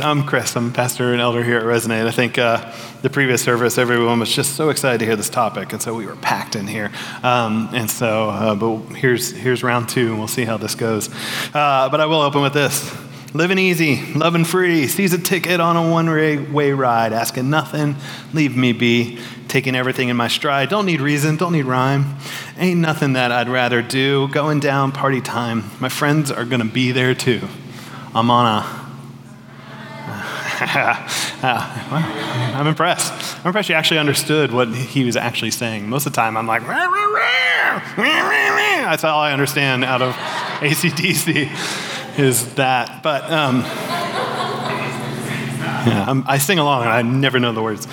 I'm Chris. I'm pastor and elder here at Resonate. I think uh, the previous service, everyone was just so excited to hear this topic, and so we were packed in here. Um, and so, uh, but here's here's round two, and we'll see how this goes. Uh, but I will open with this: living easy, loving free, sees a ticket on a one-way ride, asking nothing, leave me be, taking everything in my stride. Don't need reason, don't need rhyme. Ain't nothing that I'd rather do. Going down, party time. My friends are gonna be there too. I'm on a I'm impressed. I'm impressed you actually understood what he was actually saying. Most of the time, I'm like, that's all I understand out of ACDC is that. But um, yeah, i sing along and I never know the words.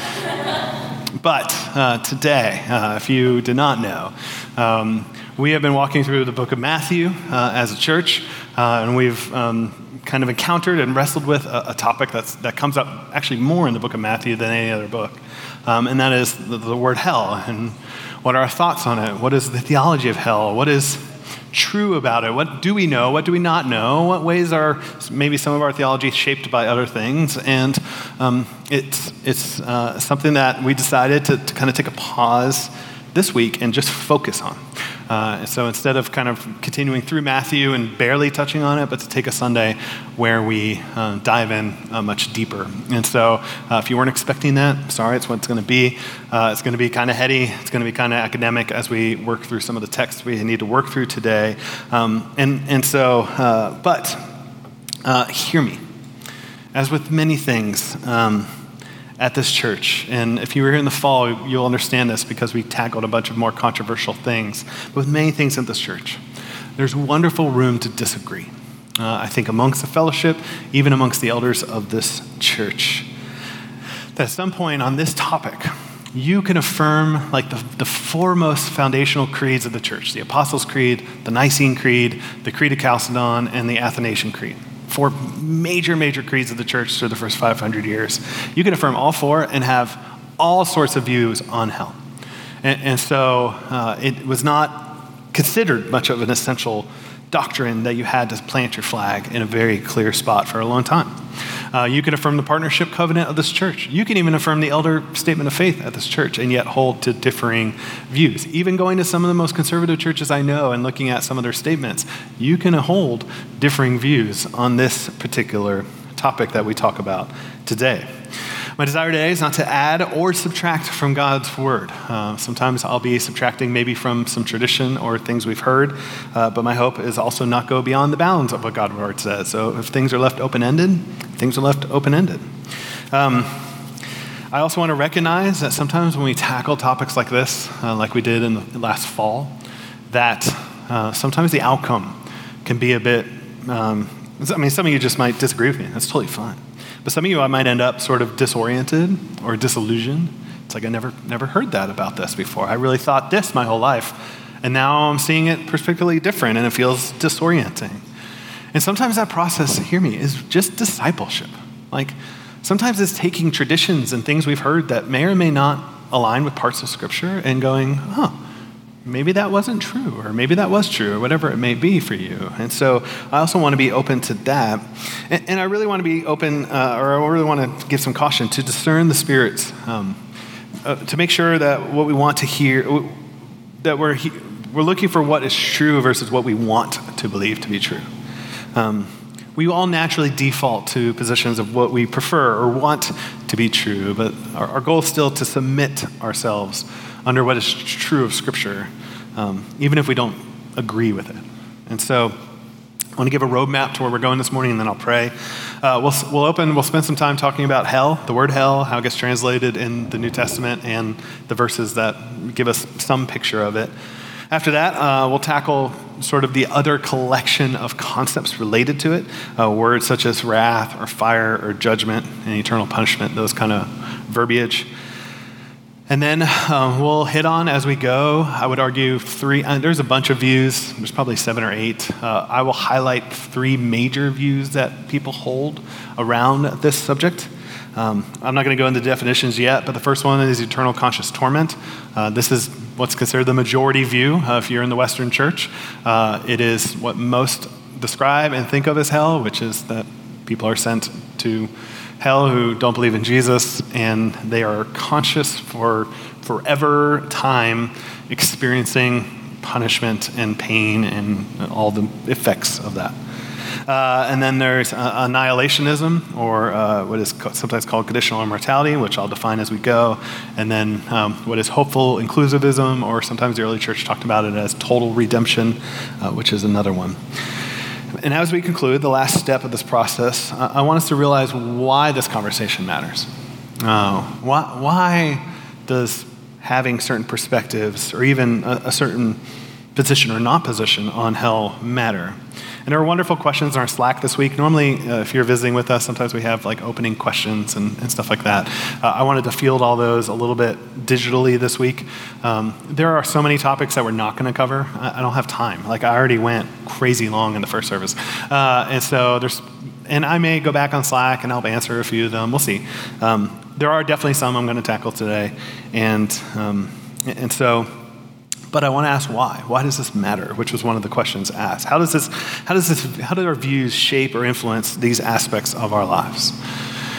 But uh, today, uh, if you did not know, um, we have been walking through the book of Matthew uh, as a church, uh, and we've um, kind of encountered and wrestled with a, a topic that's, that comes up actually more in the book of Matthew than any other book, um, and that is the, the word hell. And what are our thoughts on it? What is the theology of hell? What is true about it? What do we know? What do we not know? What ways are maybe some of our theology shaped by other things? And um, it's, it's uh, something that we decided to, to kind of take a pause this week and just focus on. Uh, so instead of kind of continuing through Matthew and barely touching on it, but to take a Sunday where we uh, dive in uh, much deeper. And so uh, if you weren't expecting that, sorry, it's what it's going to be. Uh, it's going to be kind of heady, it's going to be kind of academic as we work through some of the texts we need to work through today. Um, and, and so, uh, but hear me. As with many things, um, at this church. And if you were here in the fall, you'll understand this because we tackled a bunch of more controversial things. But with many things at this church, there's wonderful room to disagree. Uh, I think amongst the fellowship, even amongst the elders of this church. That at some point on this topic, you can affirm like the, the foremost foundational creeds of the church the Apostles' Creed, the Nicene Creed, the Creed of Chalcedon, and the Athanasian Creed four major, major creeds of the church through the first 500 years. You can affirm all four and have all sorts of views on hell. And, and so uh, it was not considered much of an essential doctrine that you had to plant your flag in a very clear spot for a long time. Uh, you can affirm the partnership covenant of this church. You can even affirm the elder statement of faith at this church and yet hold to differing views. Even going to some of the most conservative churches I know and looking at some of their statements, you can hold differing views on this particular topic that we talk about today. My desire today is not to add or subtract from God's word. Uh, sometimes I'll be subtracting maybe from some tradition or things we've heard, uh, but my hope is also not go beyond the bounds of what God's word says. So if things are left open ended, things are left open ended. Um, I also want to recognize that sometimes when we tackle topics like this, uh, like we did in last fall, that uh, sometimes the outcome can be a bit. Um, I mean, some of you just might disagree with me. That's totally fine. But some of you, I might end up sort of disoriented or disillusioned. It's like I never, never heard that about this before. I really thought this my whole life. And now I'm seeing it particularly different and it feels disorienting. And sometimes that process, hear me, is just discipleship. Like sometimes it's taking traditions and things we've heard that may or may not align with parts of Scripture and going, huh, maybe that wasn't true, or maybe that was true, or whatever it may be for you. And so I also want to be open to that. And, and I really want to be open, uh, or I really want to give some caution to discern the spirits, um, uh, to make sure that what we want to hear, that we're, he- we're looking for what is true versus what we want to believe to be true. Um, we all naturally default to positions of what we prefer or want to be true, but our, our goal is still to submit ourselves under what is true of Scripture, um, even if we don't agree with it. And so I want to give a roadmap to where we're going this morning, and then I'll pray. Uh, we'll, we'll open, we'll spend some time talking about hell, the word hell, how it gets translated in the New Testament, and the verses that give us some picture of it. After that, uh, we'll tackle sort of the other collection of concepts related to it uh, words such as wrath or fire or judgment and eternal punishment, those kind of verbiage. And then um, we'll hit on as we go. I would argue three, uh, there's a bunch of views, there's probably seven or eight. Uh, I will highlight three major views that people hold around this subject. Um, I'm not going to go into definitions yet, but the first one is eternal conscious torment. Uh, this is what's considered the majority view uh, if you're in the Western church. Uh, it is what most describe and think of as hell, which is that People are sent to hell who don't believe in Jesus, and they are conscious for forever time experiencing punishment and pain and all the effects of that. Uh, and then there's uh, annihilationism, or uh, what is sometimes called conditional immortality, which I'll define as we go. And then um, what is hopeful inclusivism, or sometimes the early church talked about it as total redemption, uh, which is another one. And as we conclude the last step of this process, I want us to realize why this conversation matters. Uh, why, why does having certain perspectives or even a, a certain position or not position on hell matter? And there were wonderful questions in our Slack this week. Normally, uh, if you're visiting with us, sometimes we have like opening questions and, and stuff like that. Uh, I wanted to field all those a little bit digitally this week. Um, there are so many topics that we're not going to cover. I, I, don't have time. Like I already went crazy long in the first service, uh, and so there's. And I may go back on Slack and help answer a few of them. We'll see. Um, there are definitely some I'm going to tackle today, and um, and so but I want to ask why. Why does this matter? Which was one of the questions asked. How does this, how does this, how do our views shape or influence these aspects of our lives?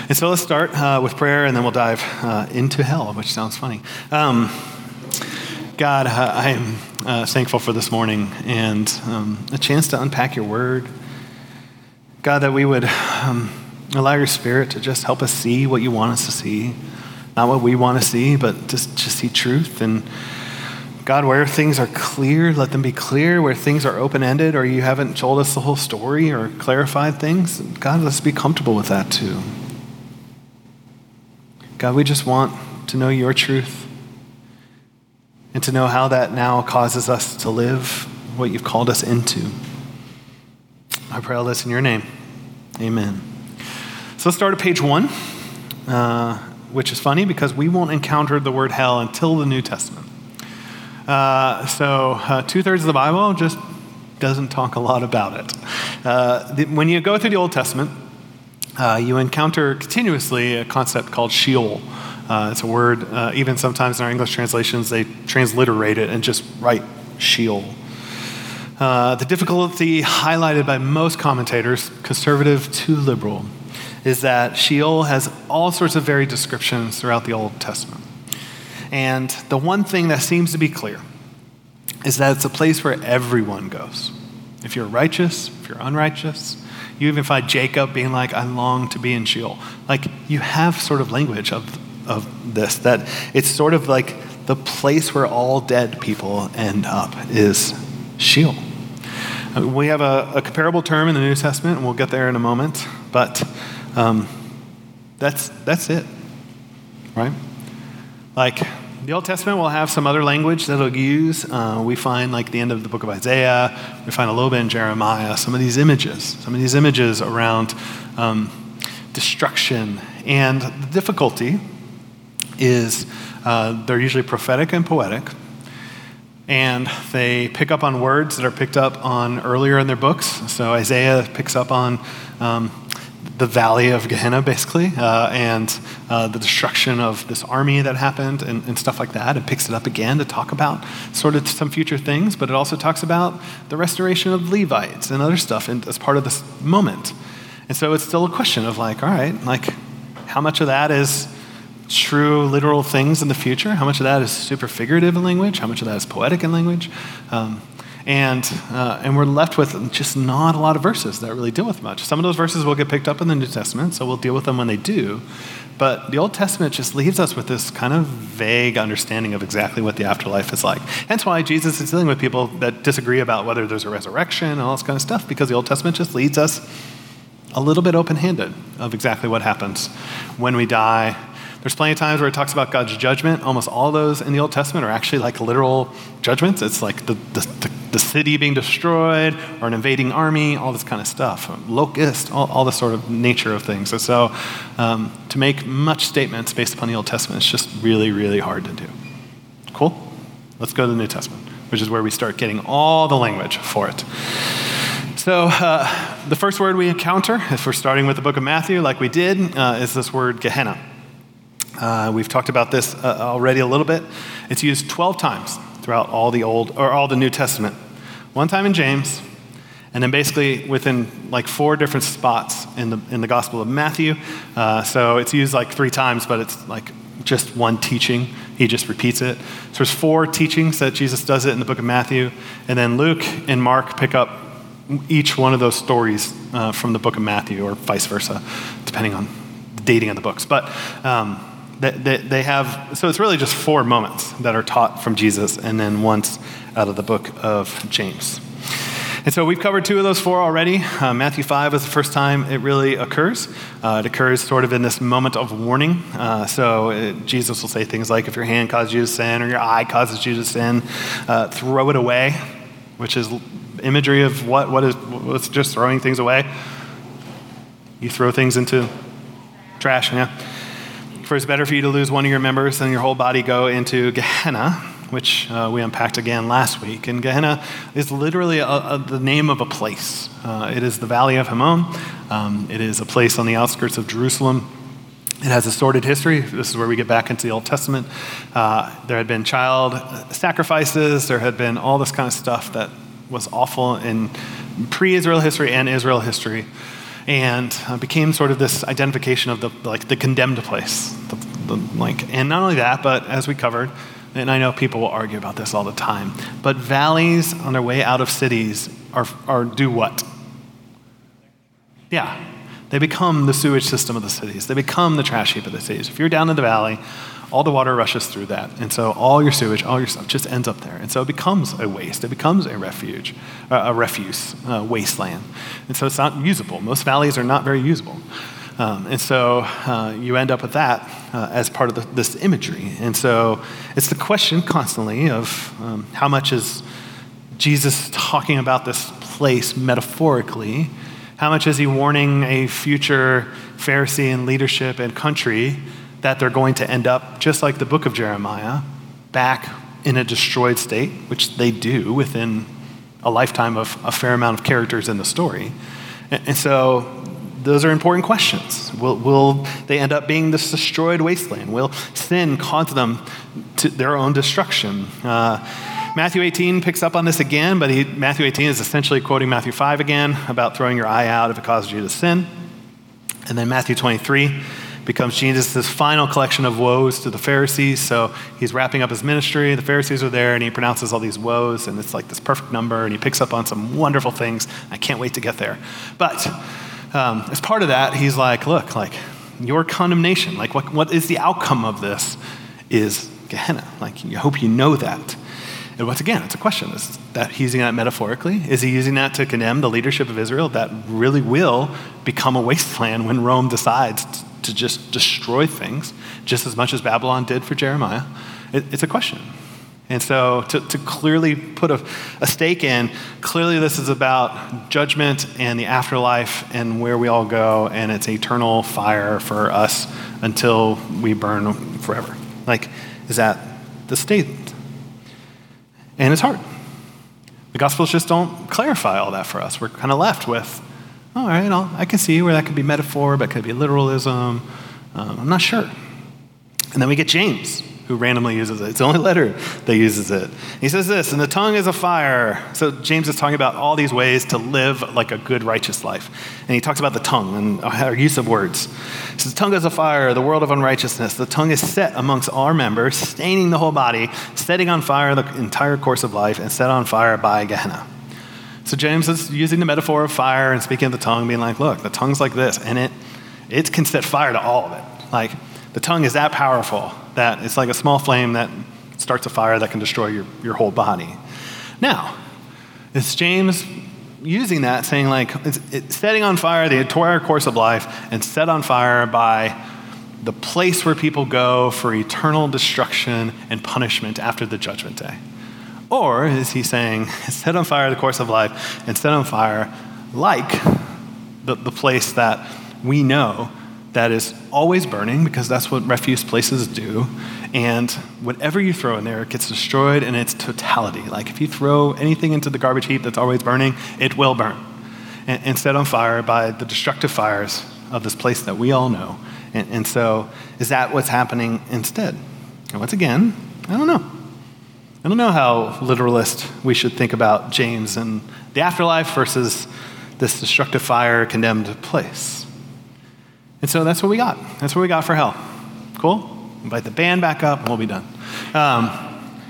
And so let's start uh, with prayer, and then we'll dive uh, into hell, which sounds funny. Um, God, I am uh, thankful for this morning and um, a chance to unpack your word. God, that we would um, allow your spirit to just help us see what you want us to see. Not what we want to see, but just to see truth and God, where things are clear, let them be clear. Where things are open ended or you haven't told us the whole story or clarified things, God, let's be comfortable with that too. God, we just want to know your truth and to know how that now causes us to live what you've called us into. I pray all this in your name. Amen. So let's start at page one, uh, which is funny because we won't encounter the word hell until the New Testament. Uh, so, uh, two thirds of the Bible just doesn't talk a lot about it. Uh, the, when you go through the Old Testament, uh, you encounter continuously a concept called Sheol. Uh, it's a word, even sometimes in our English translations, they transliterate it and just write Sheol. the difficulty highlighted by most commentators, conservative to liberal, is that Sheol has all sorts of varied descriptions throughout the Old Testament. And the one thing that seems to be clear is that it's a place where everyone goes. If you're righteous, if you're unrighteous, you even find Jacob being like, I long to be in Sheol. Like, you have sort of language of, of this, that it's sort of like the place where all dead people end up is Sheol. We have a, a comparable term in the New Testament, and we'll get there in a moment, but um, that's, that's it, right? Like, the Old Testament will have some other language that it'll use. Uh, we find, like, the end of the book of Isaiah, we find a little bit in Jeremiah, some of these images, some of these images around um, destruction. And the difficulty is uh, they're usually prophetic and poetic. And they pick up on words that are picked up on earlier in their books. So Isaiah picks up on um, the valley of Gehenna, basically, uh, and uh, the destruction of this army that happened and, and, stuff like that. It picks it up again to talk about sort of some future things, but it also talks about the restoration of Levites and other stuff as part of this moment. And so it's still a question of like, all right, like, how much of that is true, literal things in the future? How much of that is super figurative in language? How much of that is poetic in language? Um, and, uh, and we're left with just not a lot of verses that really deal with much. Some of those verses will get picked up in the New Testament, so we'll deal with them when they do. But the Old Testament just leaves us with this kind of vague understanding of exactly what the afterlife is like. Hence why Jesus is dealing with people that disagree about whether there's a resurrection and all this kind of stuff, because the Old Testament just leads us a little bit open handed of exactly what happens when we die there's plenty of times where it talks about God's judgment. Almost all those in the Old Testament are actually like literal judgments. It's like the, the, the, the city being destroyed or an invading army, all this kind of stuff. Locust, all, all this sort of nature of things. And so um, to make much statements based upon the Old Testament is just really, really hard to do. Cool? Let's go to the New Testament, which is where we start getting all the language for it. So, uh, the first word we encounter, if we're starting with the book of Matthew, like we did, uh, is this word Gehenna. Uh, we've talked about this uh, already a little bit. It's used 12 times throughout all the Old or all the New Testament. One time in James, and then basically within like four different spots in the, in the Gospel of Matthew. Uh, so it's used like three times, but it's like just one teaching. He just repeats it. So there's four teachings that Jesus does it in the book of Matthew. And then Luke and Mark pick up each one of those stories uh, from the book of Matthew or vice versa, depending on the dating of the books. But um, they, they, have, so it's really just four moments that are taught from Jesus and then once out of the book of James. And so we've covered two of those four already. Uh, Matthew 5 is the first time it really occurs. Uh, it occurs sort of in this moment of warning. Uh, so it, uh, Jesus will say things like, if your hand causes you to sin or your eye causes you to sin, uh, throw it away, which is imagery of what, what is what's just throwing things away. You throw things into trash, yeah. For it's better for you to lose one of your members than your whole body go into Gehenna which uh, we unpacked again last week. And Gehenna is literally a, a, the name of a place. Uh, it is the Valley of Hinnom. Um, it is a place on the outskirts of Jerusalem. It has a sordid history. This is where we get back into the Old Testament. Uh, there had been child sacrifices, there had been all this kind of stuff that was awful in pre Israel history and Israel history. And uh, became sort of this identification of the like the condemned place, the, the, like, and not only that, but as we covered, and I know people will argue about this all the time, but valleys on their way out of cities are, are do what? Yeah, they become the sewage system of the cities. They become the trash heap of the cities. If you're down in the valley, all the water rushes through that. And so all your sewage, all your stuff just ends up there. And so it becomes a waste. It becomes a refuge, uh, a refuse, uh, wasteland. And so it's not usable. Most valleys are not very usable. Um, and so uh, you end up with that uh, as part of the, this imagery. And so it's the question constantly of um, how much is Jesus talking about this place metaphorically? How much is he warning a future Pharisee and leadership and country that they're going to end up, just like the book of Jeremiah, back in a destroyed state, which they do within a lifetime of a fair amount of characters in the story? And, and so those are important questions. Will, will they end up being this destroyed wasteland? Will sin cause them to their own destruction? Uh, Matthew 18 picks up on this again, but he, Matthew 18 is essentially quoting Matthew 5 again about throwing your eye out if it causes you to sin. And then Matthew 23 becomes Jesus' final collection of woes to the Pharisees. So he's wrapping up his ministry. The Pharisees are there, and he pronounces all these woes, and it's like this perfect number, and he picks up on some wonderful things. I can't wait to get there. But um, as part of that, he's like, look, like your condemnation, like what, what is the outcome of this is Gehenna. Like, you hope you know that. And once again, it's a question. Is that he's using that metaphorically? Is he using that to condemn the leadership of Israel that really will become a wasteland when Rome decides to just destroy things, just as much as Babylon did for Jeremiah? It, it's a question. And so, to, to clearly put a, a stake in, clearly this is about judgment and the afterlife and where we all go, and it's eternal fire for us until we burn forever. Like, is that the state? And it's hard. The Gospels just don't clarify all that for us. We're kind of left with, all right, I'll, i can see where that could be metaphor, but could be literalism. Um, I'm not sure. And then we get James who randomly uses it. It's the only letter that uses it. He says this, and the tongue is a fire. So James is talking about all these ways to live like a good, righteous life. And he talks about the tongue and our use of words. He says, the tongue is a fire, the world of unrighteousness. The tongue is set amongst our members, staining the whole body, setting on fire the entire course of life, and set on fire by Gehenna. So James is using the metaphor of fire and speaking of the tongue, being like, look, the tongue's like this, and it, it can set fire to all of it. Like, the tongue is that powerful that it's like a small flame that starts a fire that can destroy your, your whole body. Now, it's James using that, saying, like, it's, it's setting on fire the entire course of life and set on fire by the place where people go for eternal destruction and punishment after the judgment day? Or is he saying, set on fire the course of life and set on fire like the, the place that we know that is always burning because that's what refuse places do. And whatever you throw in there, it gets destroyed in its totality. Like if you throw anything into the garbage heap that's always burning, it will burn and, and set on fire by the destructive fires of this place that we all know. And, and so, is that what's happening instead? And once again, I don't know. I don't know how literalist we should think about James and the afterlife versus this destructive fire condemned place. And so that's what we got. That's what we got for hell. Cool? Invite the band back up and we'll be done. Um,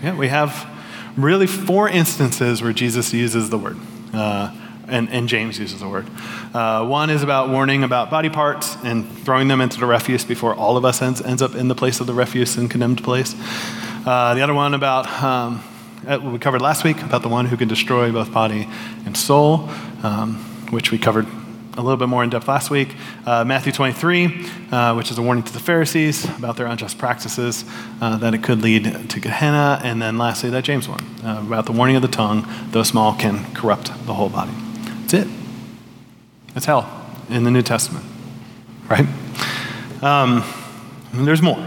yeah, we have really four instances where Jesus uses the word. Uh, and, and, James uses the word. Uh, one is about warning about body parts and throwing them into the refuse before all of us ends, ends up in the place of the refuse and condemned place. Uh, the other one about um, uh, we covered last week about the one who can destroy both body and soul, um, which we covered a little bit more in depth last week. Uh, Matthew 23, uh, which is a warning to the Pharisees about their unjust practices, uh, that it could lead to Gehenna. And then lastly, that James one, uh, about the warning of the tongue, though small, can corrupt the whole body. That's it. That's hell in the New Testament, right? Um, there's more.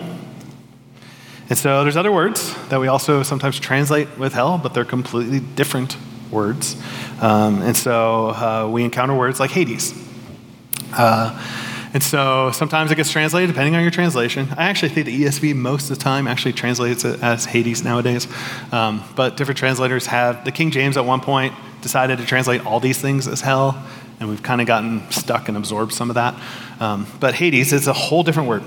And so there's other words that we also sometimes translate with hell, but they're completely different words. Um, and so uh, we encounter words like Hades. Uh, and so sometimes it gets translated depending on your translation. I actually think the ESV most of the time actually translates it as Hades nowadays. Um, but different translators have, the King James at one point decided to translate all these things as hell, and we've kind of gotten stuck and absorbed some of that. Um, but Hades is a whole different word.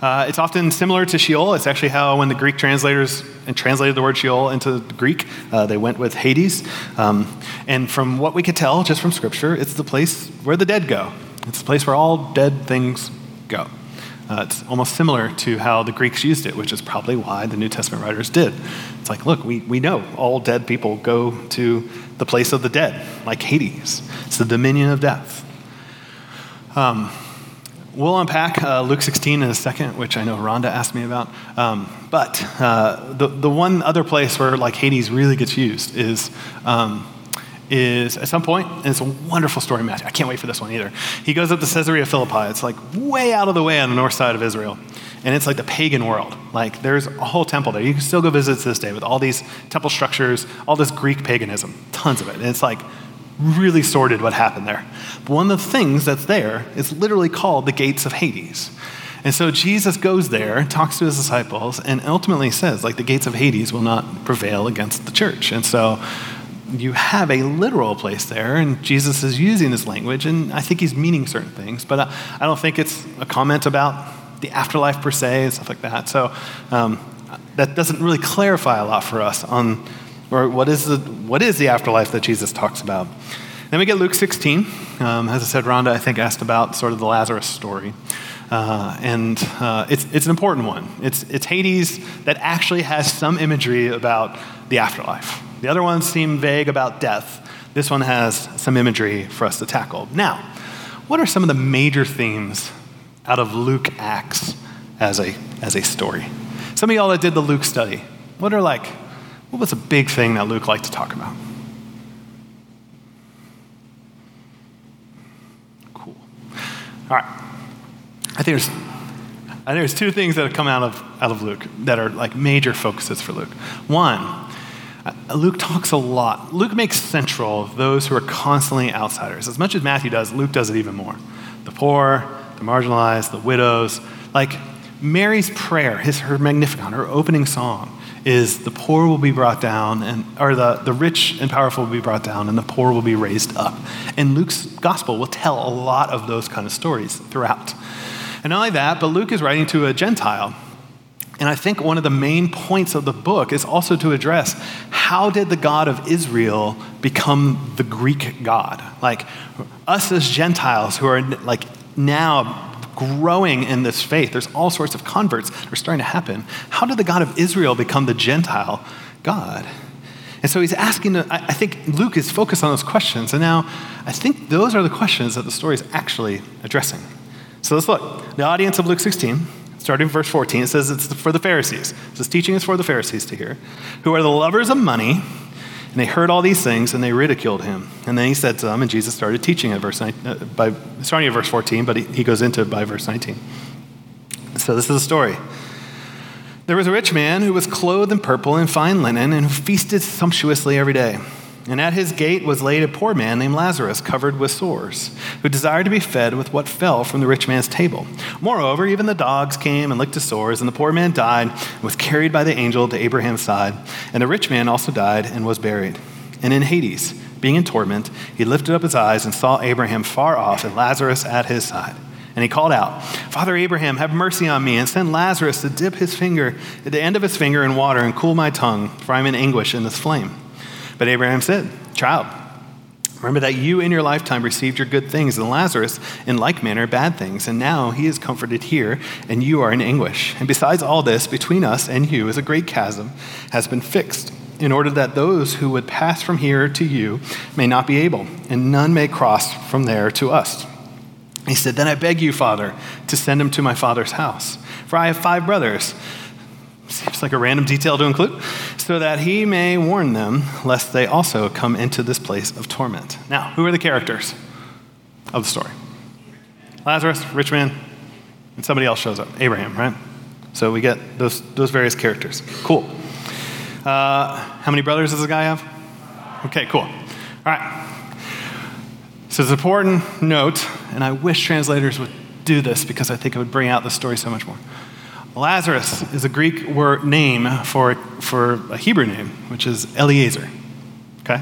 Uh, it's often similar to Sheol. It's actually how, when the Greek translators translated the word Sheol into Greek, uh, they went with Hades. Um, and from what we could tell, just from Scripture, it's the place where the dead go. It's the place where all dead things go. Uh, it's almost similar to how the Greeks used it, which is probably why the New Testament writers did. It's like, look, we, we know all dead people go to the place of the dead, like Hades. It's the dominion of death. Um, We'll unpack uh, Luke 16 in a second, which I know Rhonda asked me about. Um, but uh, the, the one other place where like Hades really gets used is, um, is at some point, and it's a wonderful story, Matthew. I can't wait for this one either. He goes up to Caesarea Philippi. It's like way out of the way on the north side of Israel. And it's like the pagan world. Like there's a whole temple there. You can still go visit to this day with all these temple structures, all this Greek paganism, tons of it. And it's like really sorted what happened there. But one of the things that's there is literally called the gates of Hades. And so Jesus goes there, talks to his disciples, and ultimately says, like, the gates of Hades will not prevail against the church. And so you have a literal place there, and Jesus is using this language, and I think he's meaning certain things, but I don't think it's a comment about the afterlife per se and stuff like that. So um, that doesn't really clarify a lot for us on or what is the, what is the afterlife that Jesus talks about? Then we get Luke 16. Um, as I said, Rhonda, I think, asked about sort of the Lazarus story. Uh, and uh, it's, it's an important one. It's, it's Hades that actually has some imagery about the afterlife. The other ones seem vague about death. This one has some imagery for us to tackle. Now, what are some of the major themes out of Luke Acts as a, as a story? Some of y'all that did the Luke study, what are like what was a big thing that Luke liked to talk about? Cool. All right. I think there's, I think there's two things that have come out of, out of Luke that are like major focuses for Luke. One, uh, Luke talks a lot. Luke makes central those who are constantly outsiders. As much as Matthew does, Luke does it even more. The poor, the marginalized, the widows. Like Mary's prayer, his, her Magnificat, her opening song, is the poor will be brought down, and, or the, the rich and powerful will be brought down, and the poor will be raised up. And Luke's gospel will tell a lot of those kind of stories throughout. And not only that, but Luke is writing to a Gentile. And I think one of the main points of the book is also to address how did the God of Israel become the Greek God? Like us as Gentiles who are like now growing in this faith. There's all sorts of converts that are starting to happen. How did the God of Israel become the Gentile God? And so he's asking, I think Luke is focused on those questions. And now I think those are the questions that the story is actually addressing. So let's look. The audience of Luke 16, starting in verse 14, it says it's for the Pharisees. This teaching is for the Pharisees to hear, who are the lovers of money and they heard all these things and they ridiculed him. And then he said to them, and Jesus started teaching at verse 19, uh, by, starting at verse 14, but he, he goes into it by verse 19. So this is a story. There was a rich man who was clothed in purple and fine linen and who feasted sumptuously every day. And at his gate was laid a poor man named Lazarus, covered with sores, who desired to be fed with what fell from the rich man's table. Moreover, even the dogs came and licked his sores, and the poor man died and was carried by the angel to Abraham's side. And the rich man also died and was buried. And in Hades, being in torment, he lifted up his eyes and saw Abraham far off and Lazarus at his side. And he called out, Father Abraham, have mercy on me, and send Lazarus to dip his finger, at the end of his finger in water, and cool my tongue, for I'm in anguish in this flame. But Abraham said, Child, Remember that you in your lifetime received your good things, and Lazarus in like manner bad things, and now he is comforted here, and you are in anguish. And besides all this, between us and you is a great chasm has been fixed, in order that those who would pass from here to you may not be able, and none may cross from there to us. He said, Then I beg you, Father, to send him to my father's house, for I have five brothers Seems like a random detail to include, so that he may warn them, lest they also come into this place of torment. Now, who are the characters of the story? Lazarus, rich man, and somebody else shows up, Abraham, right? So we get those, those various characters. Cool. Uh, how many brothers does the guy have? Okay, cool. All right. So it's an important note, and I wish translators would do this because I think it would bring out the story so much more. Lazarus is a Greek word name for, for a Hebrew name, which is Eliezer. Okay?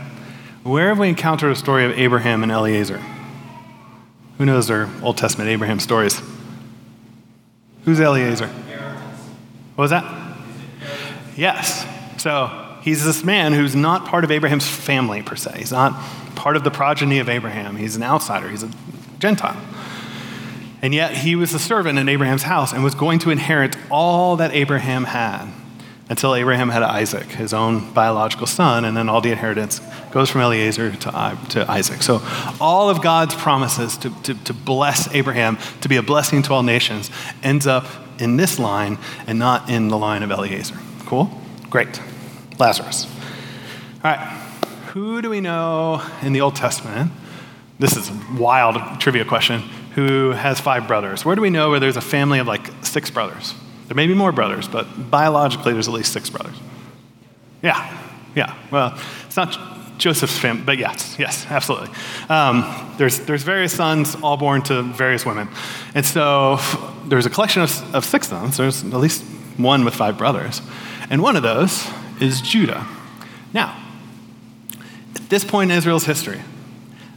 Where have we encountered a story of Abraham and Eliezer? Who knows their Old Testament Abraham stories? Who's Eliezer? What was that? Yes. So he's this man who's not part of Abraham's family per se. He's not part of the progeny of Abraham. He's an outsider. He's a Gentile. And yet he was a servant in Abraham's house and was going to inherit all that Abraham had until Abraham had Isaac, his own biological son, and then all the inheritance goes from Eliezer to, to Isaac. So all of God's promises to, to, to bless Abraham, to be a blessing to all nations, ends up in this line and not in the line of Eliezer. Cool? Great. Lazarus. All right. Who do we know in the Old Testament? This is a wild trivia question who has five brothers. Where do we know where there's a family of like six brothers? There may be more brothers, but biologically there's at least six brothers. Yeah, yeah. Well, it's not Joseph's family, but yes, yes, absolutely. Um, there's, there's various sons, all born to various women. And so there's a collection of, of six sons. There's at least one with five brothers. And one of those is Judah. Now, at this point in Israel's history,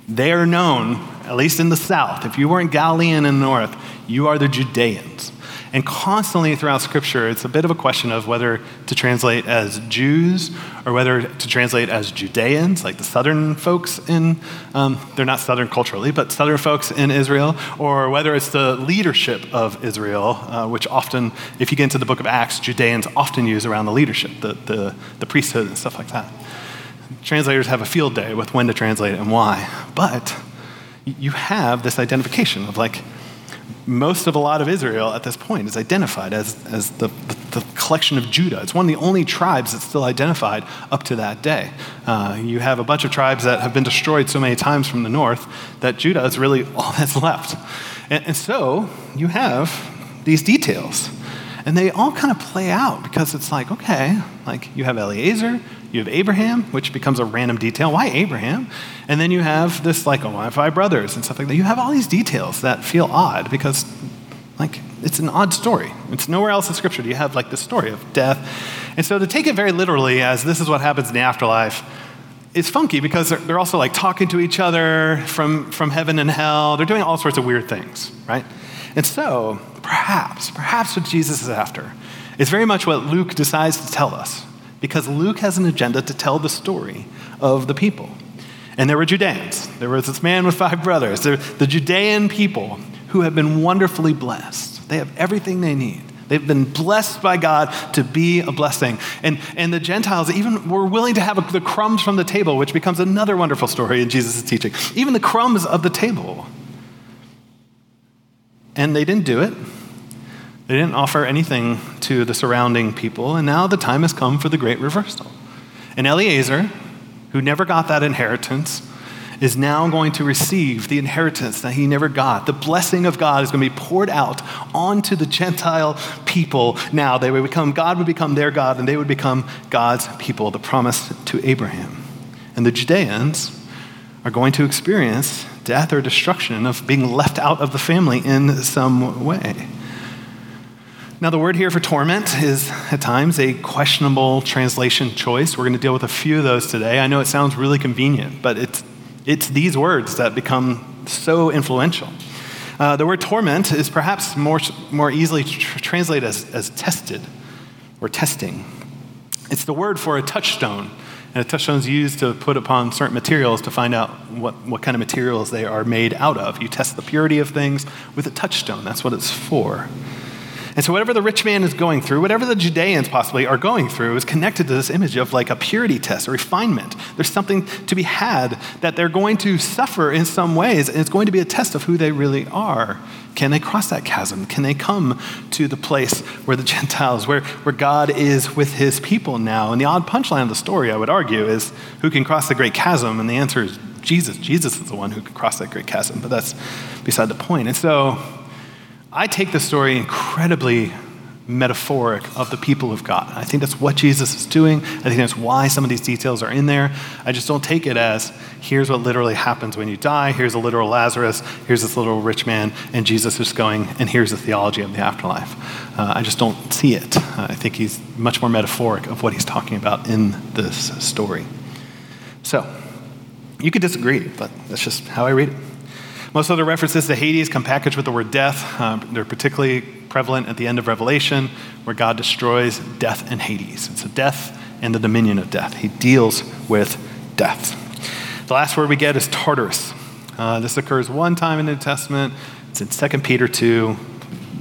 they are known at least in the south, if you weren't Galilean in the north, you are the Judeans. And constantly throughout Scripture, it's a bit of a question of whether to translate as Jews or whether to translate as Judeans, like the southern folks in, um, they're not southern culturally, but southern folks in Israel, or whether it's the leadership of Israel, uh, which often, if you get into the book of Acts, Judeans often use around the leadership, the, the, the priesthood and stuff like that. Translators have a field day with when to translate and why. But you have this identification of like most of a lot of Israel at this point is identified as, as the, the, the collection of Judah. It's one of the only tribes that's still identified up to that day. Uh, you have a bunch of tribes that have been destroyed so many times from the north that Judah is really all that's left. And, and so you have these details. And they all kind of play out because it's like, okay, like you have Eliezer, you have Abraham, which becomes a random detail. Why Abraham? And then you have this, like, oh, I have five brothers and stuff like that. You have all these details that feel odd because, like, it's an odd story. It's nowhere else in Scripture do you have, like, the story of death. And so to take it very literally as this is what happens in the afterlife is funky because they're, they're also, like, talking to each other from, from heaven and hell. They're doing all sorts of weird things, right? And so, perhaps, perhaps what Jesus is after is very much what Luke decides to tell us because Luke has an agenda to tell the story of the people. And there were Judeans. There was this man with five brothers. The Judean people who have been wonderfully blessed. They have everything they need. They've been blessed by God to be a blessing. And, and the Gentiles even were willing to have the crumbs from the table, which becomes another wonderful story in Jesus' teaching. Even the crumbs of the table. And they didn't do it they didn't offer anything to the surrounding people, and now the time has come for the great reversal. And Eliezer, who never got that inheritance, is now going to receive the inheritance that he never got. The blessing of God is going to be poured out onto the Gentile people now. They would become, God would become their God, and they would become God's people, the promise to Abraham. And the Judeans are going to experience death or destruction of being left out of the family in some way. Now, the word here for torment is at times a questionable translation choice. We're going to deal with a few of those today. I know it sounds really convenient, but it's, it's these words that become so influential. Uh, the word torment is perhaps more, more easily tr- translated as, as tested or testing. It's the word for a touchstone. And a touchstone is used to put upon certain materials to find out what, what kind of materials they are made out of. You test the purity of things with a touchstone. That's what it's for. And so, whatever the rich man is going through, whatever the Judeans possibly are going through, is connected to this image of like a purity test, a refinement. There's something to be had that they're going to suffer in some ways, and it's going to be a test of who they really are. Can they cross that chasm? Can they come to the place where the Gentiles, where, where God is with his people now? And the odd punchline of the story, I would argue, is who can cross the great chasm? And the answer is Jesus. Jesus is the one who can cross that great chasm, but that's beside the point. And so, I take the story incredibly metaphoric of the people of God. I think that's what Jesus is doing. I think that's why some of these details are in there. I just don't take it as here's what literally happens when you die, here's a literal Lazarus, here's this little rich man, and Jesus is going, and here's the theology of the afterlife. Uh, I just don't see it. Uh, I think he's much more metaphoric of what he's talking about in this story. So, you could disagree, but that's just how I read it. Most other references to Hades come packaged with the word death. Um, they're particularly prevalent at the end of Revelation, where God destroys death and Hades. It's a death and the dominion of death. He deals with death. The last word we get is Tartarus. Uh, this occurs one time in the New Testament. It's in 2 Peter 2,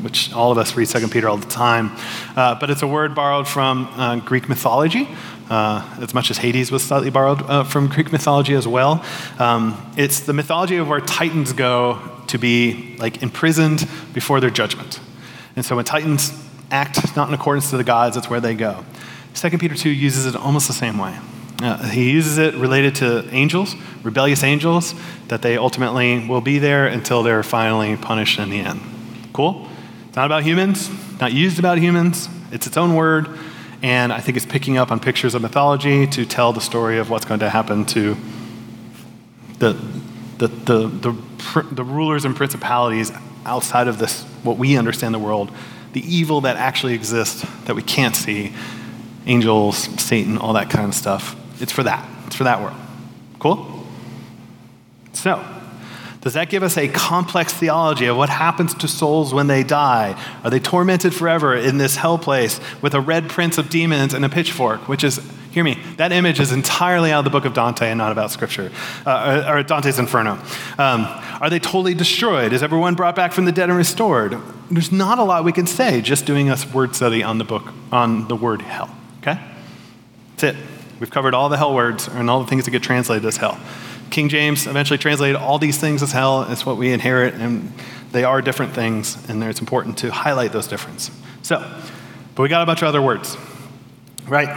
which all of us read 2 Peter all the time. Uh, but it's a word borrowed from uh, Greek mythology uh, as much as Hades was slightly borrowed uh, from Greek mythology as well. Um, it's the mythology of where Titans go to be like imprisoned before their judgment. And so when Titans act not in accordance to the gods, that's where they go. 2 Peter 2 uses it almost the same way. Uh, he uses it related to angels, rebellious angels, that they ultimately will be there until they're finally punished in the end. Cool? Not about humans, not used about humans. It's its own word. And I think it's picking up on pictures of mythology to tell the story of what's going to happen to the, the, the, the, the rulers and principalities outside of this, what we understand the world, the evil that actually exists that we can't see, angels, Satan, all that kind of stuff. It's for that. It's for that world. Cool? So, does that give us a complex theology of what happens to souls when they die? Are they tormented forever in this hell place with a red prince of demons and a pitchfork? Which is, hear me, that image is entirely out of the book of Dante and not about Scripture, uh, or, Dante's Inferno. Um, are they totally destroyed? Is everyone brought back from the dead and restored? There's not a lot we can say just doing a word study on the book, on the word hell. Okay? That's it. We've covered all the hell words and all the things that get translated as hell. King James eventually translated all these things as hell. It's what we inherit, and they are different things, and it's important to highlight those differences. So, but we got a bunch of other words, right?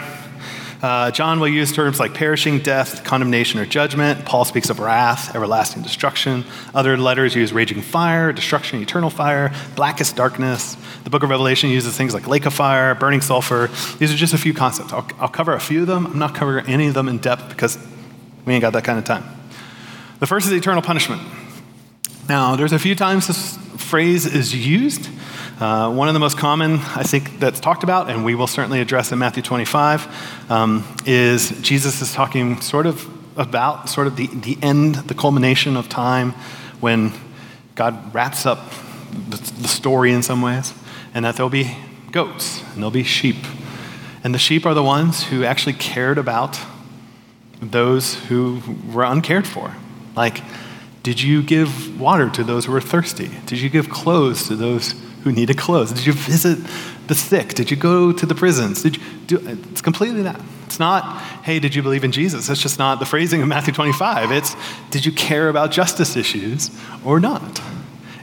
Uh, John will use terms like perishing, death, condemnation, or judgment. Paul speaks of wrath, everlasting destruction. Other letters use raging fire, destruction, eternal fire, blackest darkness. The book of Revelation uses things like lake of fire, burning sulfur. These are just a few concepts. I'll, I'll cover a few of them. I'm not covering any of them in depth because we ain't got that kind of time. The first is eternal punishment. Now, there's a few times this phrase is used. Uh, one of the most common, I think, that's talked about, and we will certainly address in Matthew 25, um, is Jesus is talking sort of about sort of the, the end, the culmination of time when God wraps up the, the story in some ways, and that there'll be goats and there'll be sheep. And the sheep are the ones who actually cared about those who were uncared for. Like, did you give water to those who were thirsty? Did you give clothes to those who needed clothes? Did you visit the sick? Did you go to the prisons? Did you do, it's completely that. It's not, hey, did you believe in Jesus? That's just not the phrasing of Matthew 25. It's, did you care about justice issues or not?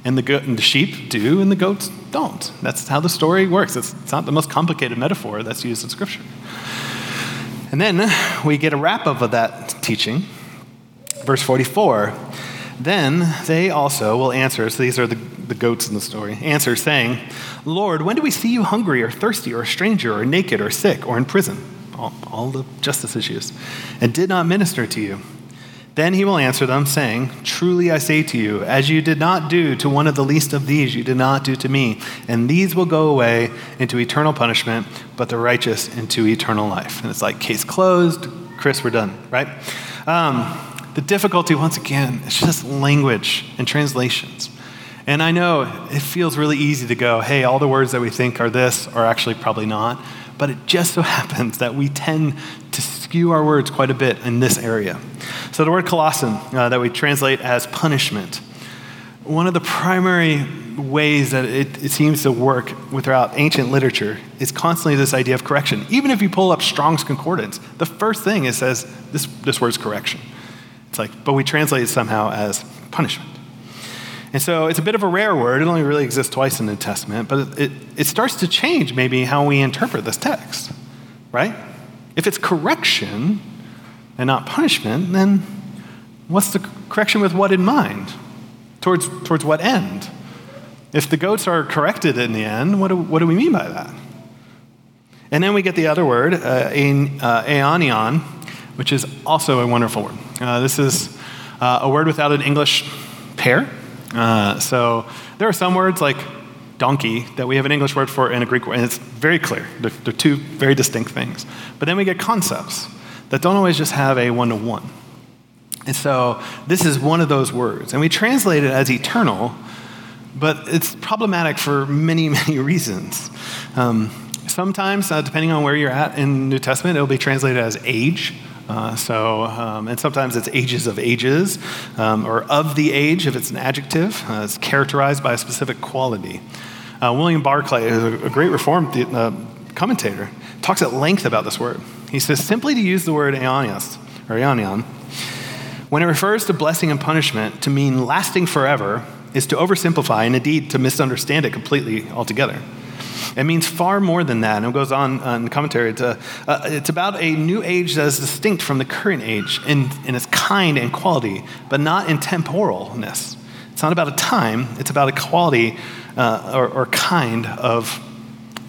And the, and the sheep do, and the goats don't. That's how the story works. It's, it's not the most complicated metaphor that's used in Scripture. And then we get a wrap up of that teaching Verse 44 Then they also will answer, so these are the, the goats in the story, answer saying, Lord, when do we see you hungry or thirsty or a stranger or naked or sick or in prison? All, all the justice issues. And did not minister to you. Then he will answer them, saying, Truly I say to you, as you did not do to one of the least of these, you did not do to me. And these will go away into eternal punishment, but the righteous into eternal life. And it's like, case closed. Chris, we're done, right? Um, the difficulty, once again, is just language and translations. And I know it feels really easy to go, hey, all the words that we think are this are actually probably not. But it just so happens that we tend to skew our words quite a bit in this area. So the word kolasin uh, that we translate as punishment, one of the primary ways that it, it seems to work throughout ancient literature is constantly this idea of correction. Even if you pull up Strong's Concordance, the first thing it says this, this word's correction. It's like, but we translate it somehow as punishment. And so it's a bit of a rare word. It only really exists twice in the New Testament, but it, it starts to change maybe how we interpret this text, right? If it's correction and not punishment, then what's the correction with what in mind? Towards, towards what end? If the goats are corrected in the end, what do, what do we mean by that? And then we get the other word, uh, aionion, which is also a wonderful word. Uh, this is uh, a word without an English pair. Uh, so there are some words like donkey that we have an English word for and a Greek word, and it's very clear. They're, they're two very distinct things. But then we get concepts that don't always just have a one to one. And so this is one of those words. And we translate it as eternal, but it's problematic for many, many reasons. Um, sometimes, uh, depending on where you're at in New Testament, it'll be translated as age. Uh, so, um, and sometimes it's ages of ages, um, or of the age if it's an adjective. Uh, it's characterized by a specific quality. Uh, William Barclay a, a great Reformed uh, commentator, talks at length about this word. He says, simply to use the word aionios, or aionion, when it refers to blessing and punishment to mean lasting forever, is to oversimplify and indeed to misunderstand it completely altogether. It means far more than that. And it goes on in the commentary. To, uh, it's about a new age that is distinct from the current age in, in its kind and quality, but not in temporalness. It's not about a time, it's about a quality uh, or, or kind of,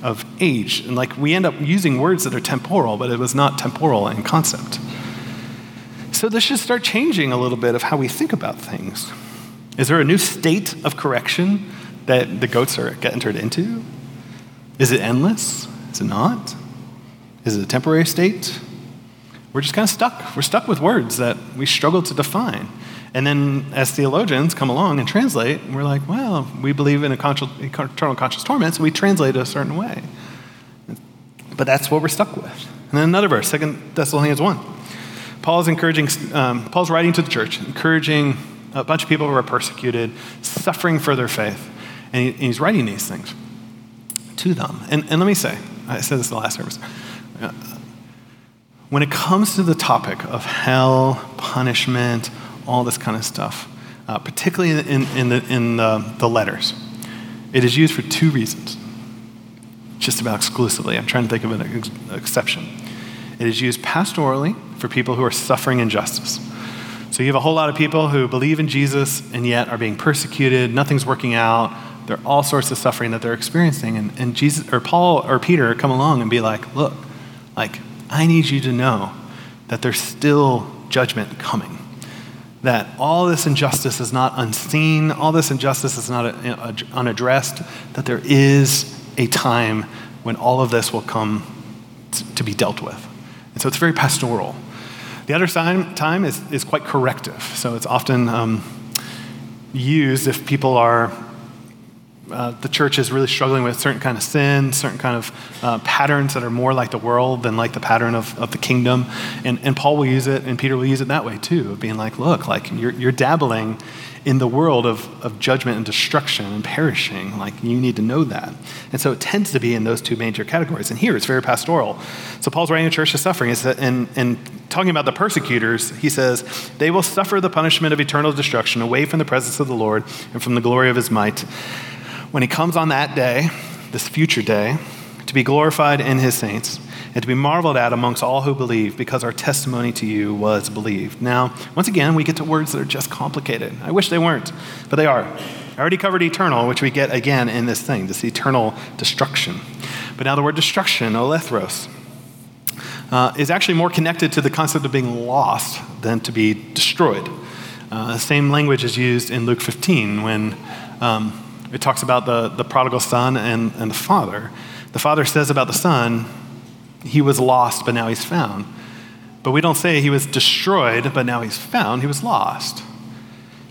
of age. And like we end up using words that are temporal, but it was not temporal in concept. So this should start changing a little bit of how we think about things. Is there a new state of correction that the goats are get entered into? Is it endless? Is it not? Is it a temporary state? We're just kind of stuck. We're stuck with words that we struggle to define. And then, as theologians come along and translate, we're like, well, we believe in a eternal conscious torment, so we translate it a certain way. But that's what we're stuck with. And then another verse, 2 Thessalonians 1. Paul's encouraging, um, Paul's writing to the church, encouraging a bunch of people who are persecuted, suffering for their faith. And, he, and he's writing these things to them. And, and let me say, I said this in the last service. Uh, when it comes to the topic of hell, punishment, all this kind of stuff, uh, particularly in, in, the, in the, the letters, it is used for two reasons. Just about exclusively. I'm trying to think of an ex- exception. It is used pastorally for people who are suffering injustice. So you have a whole lot of people who believe in Jesus and yet are being persecuted, nothing's working out, there are all sorts of suffering that they're experiencing. And, and Jesus or Paul or Peter come along and be like, look, like, I need you to know that there's still judgment coming. That all this injustice is not unseen, all this injustice is not unaddressed, that there is a time when all of this will come to be dealt with. And so it's very pastoral. The other time is, is quite corrective. So it's often um, used if people are uh, the church is really struggling with certain kind of sin, certain kind of uh, patterns that are more like the world than like the pattern of, of the kingdom. And, and Paul will use it, and Peter will use it that way too, of being like, look, like you're, you're dabbling in the world of, of judgment and destruction and perishing. Like you need to know that. And so it tends to be in those two major categories. And here it's very pastoral. So Paul's writing a church of suffering, and, and talking about the persecutors, he says, they will suffer the punishment of eternal destruction away from the presence of the Lord and from the glory of his might when he comes on that day, this future day, to be glorified in his saints and to be marveled at amongst all who believe because our testimony to you was believed. Now, once again, we get to words that are just complicated. I wish they weren't, but they are. I already covered eternal, which we get again in this thing, this eternal destruction. But now the word destruction, olethros, uh, is actually more connected to the concept of being lost than to be destroyed. Uh, the same language is used in Luke 15 when um, it talks about the, the prodigal son and, and the father. The father says about the son, he was lost, but now he's found. But we don't say he was destroyed, but now he's found. He was lost.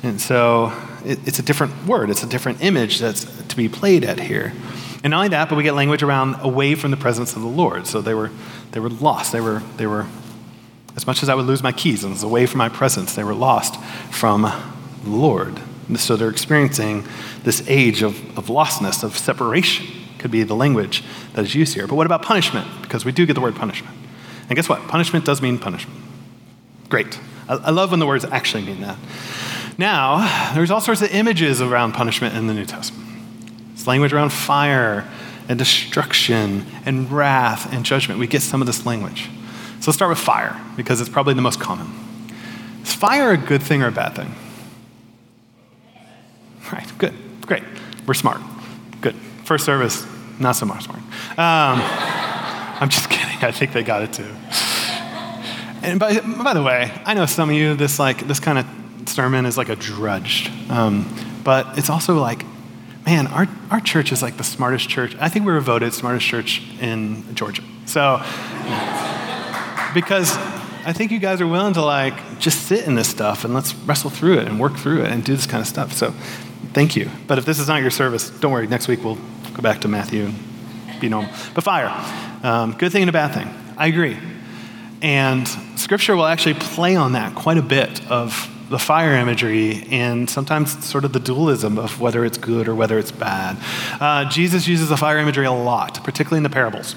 And so it, it's a different word, it's a different image that's to be played at here. And not only that, but we get language around away from the presence of the Lord. So they were, they were lost. They were, they were, as much as I would lose my keys and was away from my presence, they were lost from the Lord. So they're experiencing this age of, of lostness, of separation, could be the language that is used here. But what about punishment? Because we do get the word punishment. And guess what? Punishment does mean punishment. Great. I, I love when the words actually mean that. Now, there's all sorts of images around punishment in the New Testament. It's language around fire and destruction and wrath and judgment. We get some of this language. So let's start with fire, because it's probably the most common. Is fire a good thing or a bad thing? Right, good, great. We're smart. Good. First service, not so much smart. Um, I'm just kidding. I think they got it too. And by, by the way, I know some of you, this like this kind of sermon is like a drudge, um, but it's also like, man, our, our church is like the smartest church. I think we were voted smartest church in Georgia. So, because I think you guys are willing to like just sit in this stuff and let's wrestle through it and work through it and do this kind of stuff. So, thank you. But if this is not your service, don't worry. Next week we'll go back to Matthew and be normal. But fire, um, good thing and a bad thing. I agree. And scripture will actually play on that quite a bit of the fire imagery and sometimes sort of the dualism of whether it's good or whether it's bad. Uh, Jesus uses the fire imagery a lot, particularly in the parables.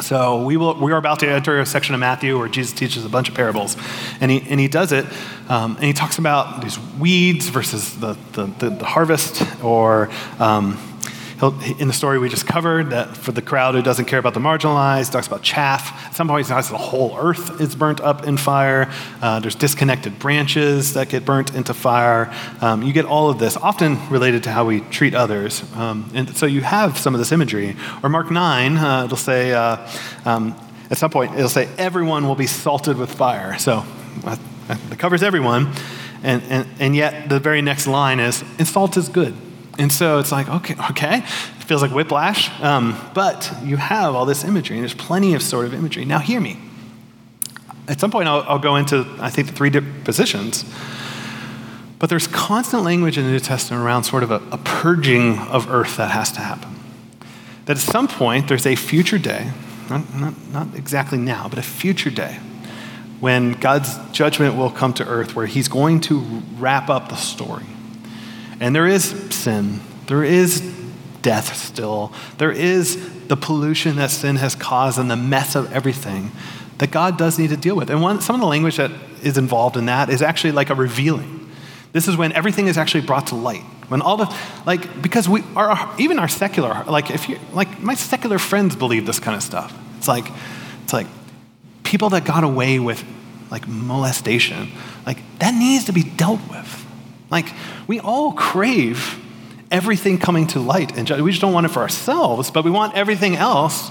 So we, will, we are about to enter a section of Matthew where Jesus teaches a bunch of parables. And he, and he does it, um, and he talks about these weeds versus the, the, the, the harvest or um, in the story we just covered, that for the crowd who doesn't care about the marginalized, talks about chaff. At some point, he talks the whole earth is burnt up in fire. Uh, there's disconnected branches that get burnt into fire. Um, you get all of this, often related to how we treat others. Um, and so you have some of this imagery. Or Mark 9, uh, it'll say, uh, um, at some point, it'll say, everyone will be salted with fire. So uh, it covers everyone. And, and, and yet, the very next line is, and salt is good. And so it's like, okay, okay, it feels like whiplash, um, but you have all this imagery, and there's plenty of sort of imagery. Now, hear me. At some point, I'll, I'll go into, I think, the three different positions. But there's constant language in the New Testament around sort of a, a purging of earth that has to happen. That at some point, there's a future day, not, not, not exactly now, but a future day, when God's judgment will come to earth, where He's going to wrap up the story. And there is sin, there is death still, there is the pollution that sin has caused and the mess of everything that God does need to deal with. And one, some of the language that is involved in that is actually like a revealing. This is when everything is actually brought to light. When all the, like, because we are, even our secular, like, if you, like, my secular friends believe this kind of stuff. It's like, it's like people that got away with, like, molestation, like, that needs to be dealt with. Like, we all crave everything coming to light. And we just don't want it for ourselves, but we want everything else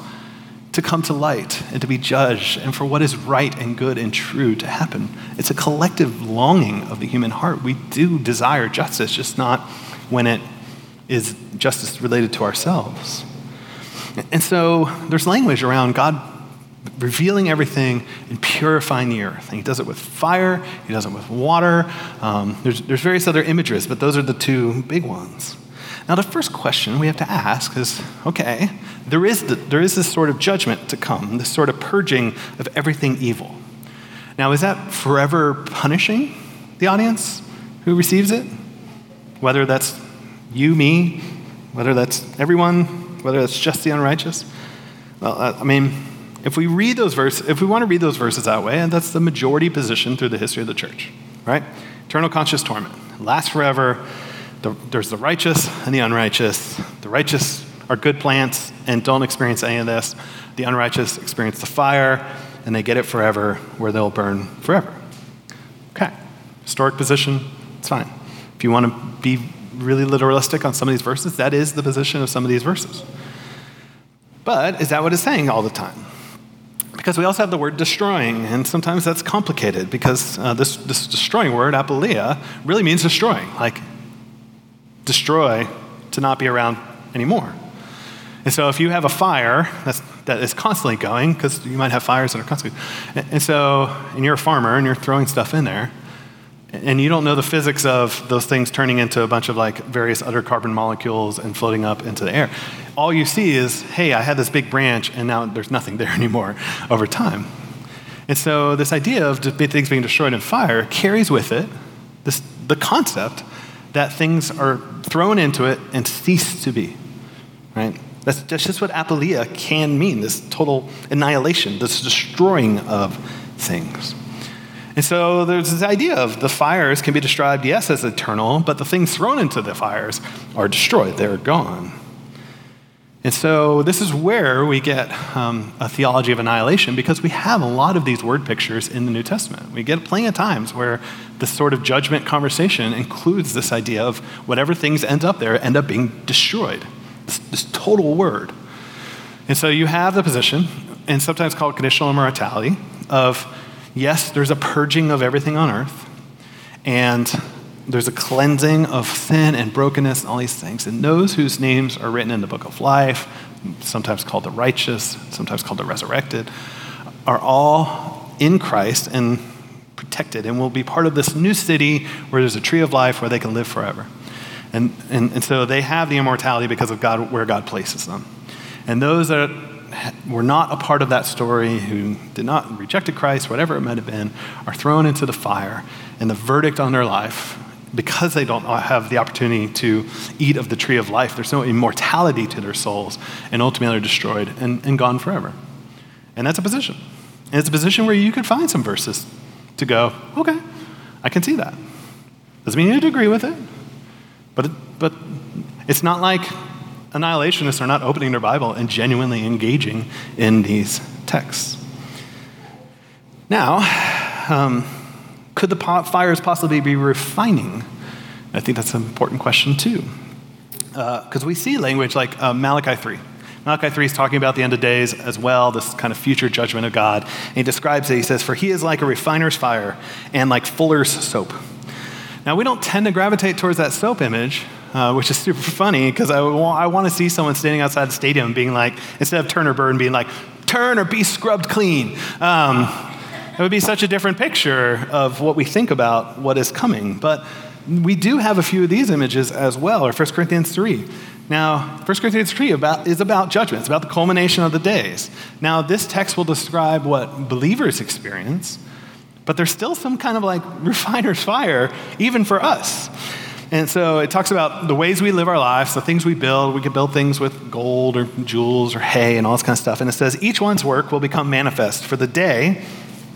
to come to light and to be judged and for what is right and good and true to happen. It's a collective longing of the human heart. We do desire justice, just not when it is justice related to ourselves. And so there's language around God revealing everything and purifying the earth. And he does it with fire, he does it with water. Um, there's, there's various other images, but those are the two big ones. Now, the first question we have to ask is okay, there is, the, there is this sort of judgment to come, this sort of purging of everything evil. Now, is that forever punishing the audience who receives it? Whether that's you, me, whether that's everyone, whether that's just the unrighteous? Well, I mean, if we read those verses, if we want to read those verses that way, and that's the majority position through the history of the church, right? Eternal conscious torment lasts forever. The, there's the righteous and the unrighteous. The righteous are good plants and don't experience any of this. The unrighteous experience the fire and they get it forever, where they'll burn forever. Okay, historic position, it's fine. If you want to be really literalistic on some of these verses, that is the position of some of these verses. But is that what it's saying all the time? Because we also have the word destroying, and sometimes that's complicated because uh, this, this destroying word, apoleia, really means destroying, like destroy to not be around anymore. And so if you have a fire that's, that is constantly going, because you might have fires that are constantly, and, and so, and you're a farmer and you're throwing stuff in there, and you don't know the physics of those things turning into a bunch of like various other carbon molecules and floating up into the air. All you see is, hey, I had this big branch and now there's nothing there anymore over time. And so this idea of things being destroyed in fire carries with it this, the concept that things are thrown into it and cease to be, right? That's, just what apoleia can mean, this total annihilation, this destroying of things. And so there's this idea of the fires can be described, yes, as eternal, but the things thrown into the fires are destroyed, they're gone. And so this is where we get um, a theology of annihilation because we have a lot of these word pictures in the New Testament. We get plenty of times where this sort of judgment conversation includes this idea of whatever things end up there end up being destroyed, this, this total word. And so you have the position, and sometimes called conditional immortality, of yes, there's a purging of everything on earth, and there's a cleansing of sin and brokenness and all these things. And those whose names are written in the book of life, sometimes called the righteous, sometimes called the resurrected, are all in Christ and protected and will be part of this new city where there's a tree of life where they can live forever. And, and, and so they have the immortality because of God, where God places them. And those that were not a part of that story, who did not rejected Christ, whatever it might have been, are thrown into the fire. And the verdict on their life, because they don't have the opportunity to eat of the tree of life, there's no immortality to their souls, and ultimately are destroyed and, and gone forever. And that's a position. And it's a position where you could find some verses to go, okay, I can see that. Doesn't mean you agree with it, but, it, but it's not like annihilationists are not opening their Bible and genuinely engaging in these texts. Now, um, could the fires possibly be refining? I think that's an important question too. Because uh, we see language like uh, Malachi 3. Malachi 3 is talking about the end of days as well, this kind of future judgment of God. And he describes it. He says, For he is like a refiner's fire and like fuller's soap. Now, we don't tend to gravitate towards that soap image, uh, which is super funny because I, I want to see someone standing outside the stadium being like, instead of Turner Bird being like, turn or be scrubbed clean. Um, it would be such a different picture of what we think about what is coming. But we do have a few of these images as well, or 1 Corinthians 3. Now, 1 Corinthians 3 about, is about judgment, it's about the culmination of the days. Now, this text will describe what believers experience, but there's still some kind of like refiner's fire, even for us. And so it talks about the ways we live our lives, the things we build. We could build things with gold or jewels or hay and all this kind of stuff. And it says each one's work will become manifest for the day,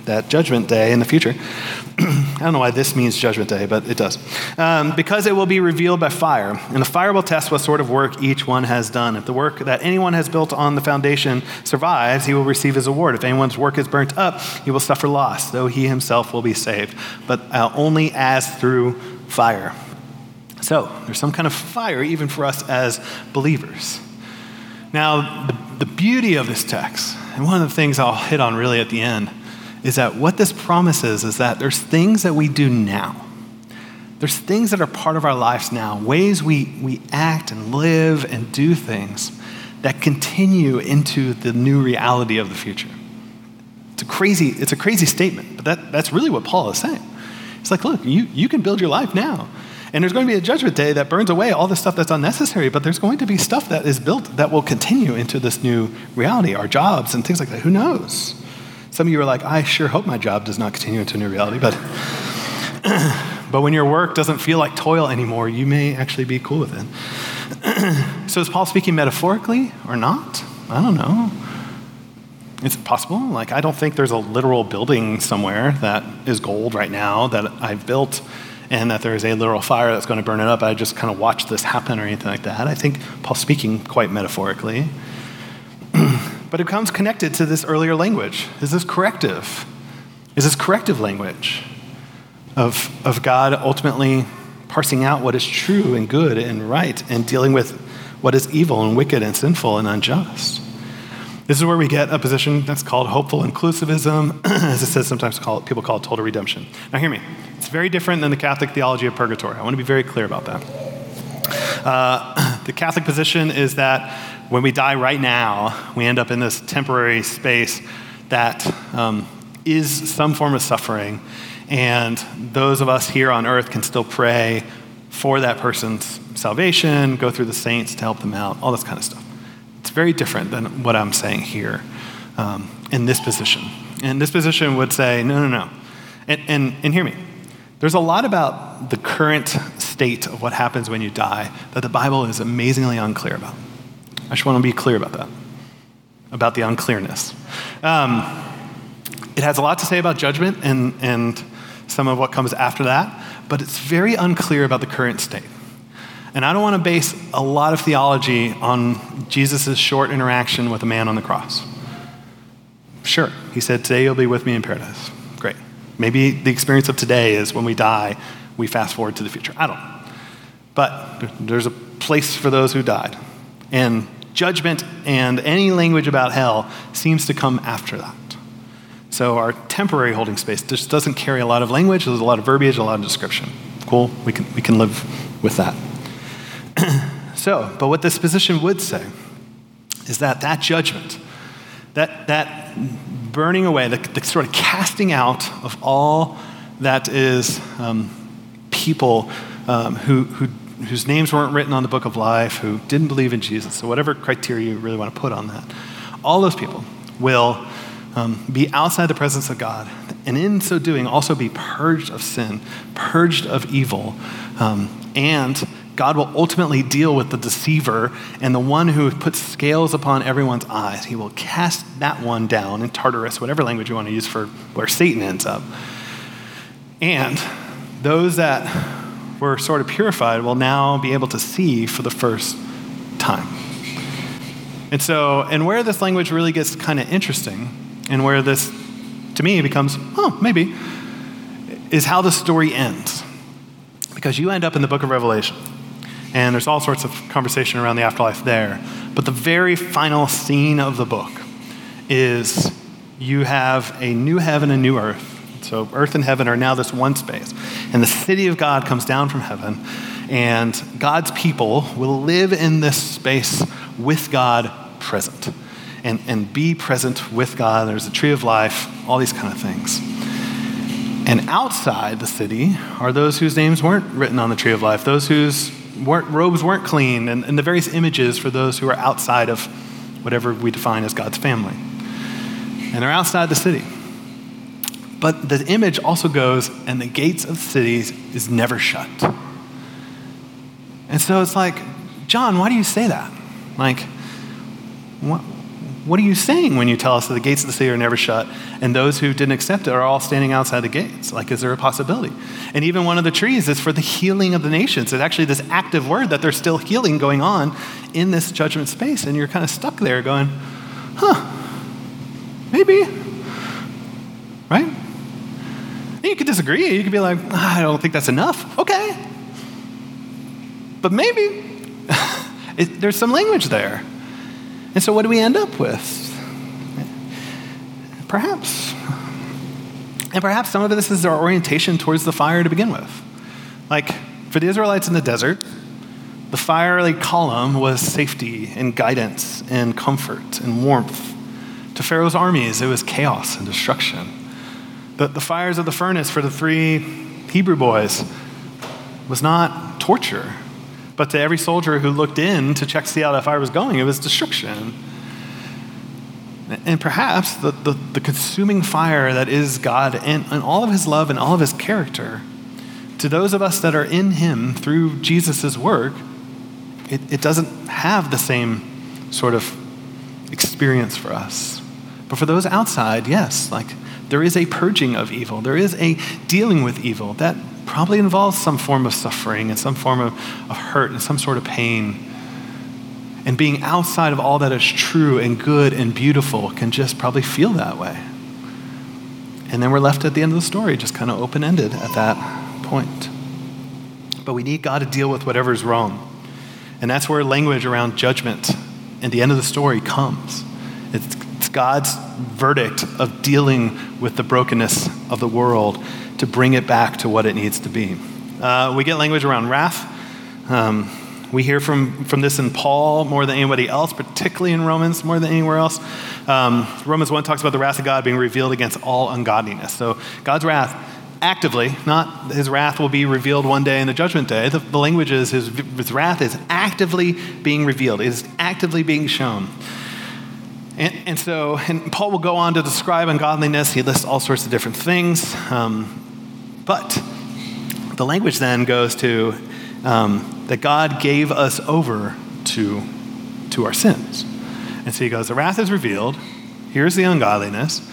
that judgment day in the future. I don't know why this means judgment day, but it does. Um, because it will be revealed by fire. And the fire will test what sort of work each one has done. If the work that anyone has built on the foundation survives, he will receive his award. If anyone's work is burnt up, he will suffer loss, though he himself will be saved, but uh, only as through fire. So there's some kind of fire even for us as believers. Now, the, the beauty of this text, and one of the things I'll hit on really at the end, is that what this promises is that there's things that we do now. There's things that are part of our lives now, ways we, we act and live and do things that continue into the new reality of the future. It's a crazy, it's a crazy statement, but that, that's really what Paul is saying. It's like, look, you, you can build your life now. And there's going to be a judgment day that burns away all the stuff that's unnecessary, but there's going to be stuff that is built that will continue into this new reality, our jobs and things like that. Who knows? Some of you are like, I sure hope my job does not continue into a new reality, but but when your work doesn't feel like toil anymore, you may actually be cool with it. so is Paul speaking metaphorically or not? I don't know. It's possible. Like, I don't think there's a literal building somewhere that is gold right now that I've built and that there is a literal fire that's going to burn it up. I just kind of watch this happen or anything like that. I think Paul's speaking quite metaphorically. but it comes connected to this earlier language. Is this corrective? Is this corrective language of, of God ultimately parsing out what is true and good and right and dealing with what is evil and wicked and sinful and unjust? This is where we get a position that's called hopeful inclusivism, as it says sometimes call it, people call it total redemption. Now, hear me. It's very different than the Catholic theology of purgatory. I want to be very clear about that. Uh, the Catholic position is that when we die right now, we end up in this temporary space that um, is some form of suffering, And those of us here on earth can still pray for that person's salvation, go through the saints to help them out, all this kind of stuff. It's very different than what I'm saying here um, in this position. And this position would say, no, no, no. And, and, and hear me. There's a lot about the current state of what happens when you die that the Bible is amazingly unclear about. I just want to be clear about that, about the unclearness. Um, it has a lot to say about judgment and, and some of what comes after that, but it's very unclear about the current state. And I don't want to base a lot of theology on Jesus' short interaction with a man on the cross. Sure, he said, Today you'll be with me in paradise. Great. Maybe the experience of today is when we die, we fast forward to the future. I don't know. But there's a place for those who died. And judgment and any language about hell seems to come after that. So our temporary holding space just doesn't carry a lot of language, there's a lot of verbiage, a lot of description. Cool, we can, we can live with that. So, but what this position would say is that that judgment, that, that burning away, the, the sort of casting out of all that is um, people um, who, who, whose names weren't written on the book of life, who didn't believe in Jesus, so whatever criteria you really want to put on that, all those people will um, be outside the presence of God, and in so doing, also be purged of sin, purged of evil, um, and God will ultimately deal with the deceiver and the one who puts scales upon everyone's eyes. He will cast that one down in Tartarus, whatever language you want to use for where Satan ends up. And those that were sort of purified will now be able to see for the first time. And so, and where this language really gets kind of interesting and where this, to me, becomes, oh, maybe, is how the story ends. Because you end up in the book of Revelation, and there's all sorts of conversation around the afterlife there. But the very final scene of the book is you have a new heaven and new earth. So, earth and heaven are now this one space. And the city of God comes down from heaven, and God's people will live in this space with God present and, and be present with God. There's a tree of life, all these kind of things. And outside the city are those whose names weren't written on the tree of life, those whose weren't, robes weren't clean, and, and the various images for those who are outside of whatever we define as God's family. And they're outside the city. But the image also goes, and the gates of cities is never shut. And so it's like, John, why do you say that? Like, what are you saying when you tell us that the gates of the city are never shut and those who didn't accept it are all standing outside the gates? Like, is there a possibility? And even one of the trees is for the healing of the nations. It's actually this active word that there's still healing going on in this judgment space. And you're kind of stuck there going, huh, maybe. Right? And you could disagree. You could be like, ah, I don't think that's enough. Okay. But maybe. it, there's some language there. And so, what do we end up with? Perhaps. And perhaps some of this is our orientation towards the fire to begin with. Like, for the Israelites in the desert, the fiery column was safety and guidance and comfort and warmth. To Pharaoh's armies, it was chaos and destruction. The, the fires of the furnace for the three Hebrew boys was not torture, but to every soldier who looked in to check to see how that fire was going, it was destruction. And perhaps the, the, the consuming fire that is God and, and all of his love and all of his character, to those of us that are in him through Jesus' work, it, it doesn't have the same sort of experience for us. But for those outside, yes, like there is a purging of evil, there is a dealing with evil that probably involves some form of suffering and some form of, of hurt and some sort of pain. And being outside of all that is true and good and beautiful can just probably feel that way. And then we're left at the end of the story, just kind of open ended at that point. But we need God to deal with whatever is wrong. And that's where language around judgment and the end of the story comes. It's, it's God's verdict of dealing with the brokenness of the world to bring it back to what it needs to be. Uh, we get language around wrath. Um, we hear from, from this in Paul more than anybody else, particularly in Romans more than anywhere else. Um, Romans 1 talks about the wrath of God being revealed against all ungodliness. So God's wrath actively, not his wrath will be revealed one day in the judgment day. The, the language is his, his wrath is actively being revealed, it is actively being shown. And, and, so, and Paul will go on to describe ungodliness. He lists all sorts of different things. Um, but the language then goes to um, that God gave us over to, to our sins. And so he goes, The wrath is revealed. Here's the ungodliness.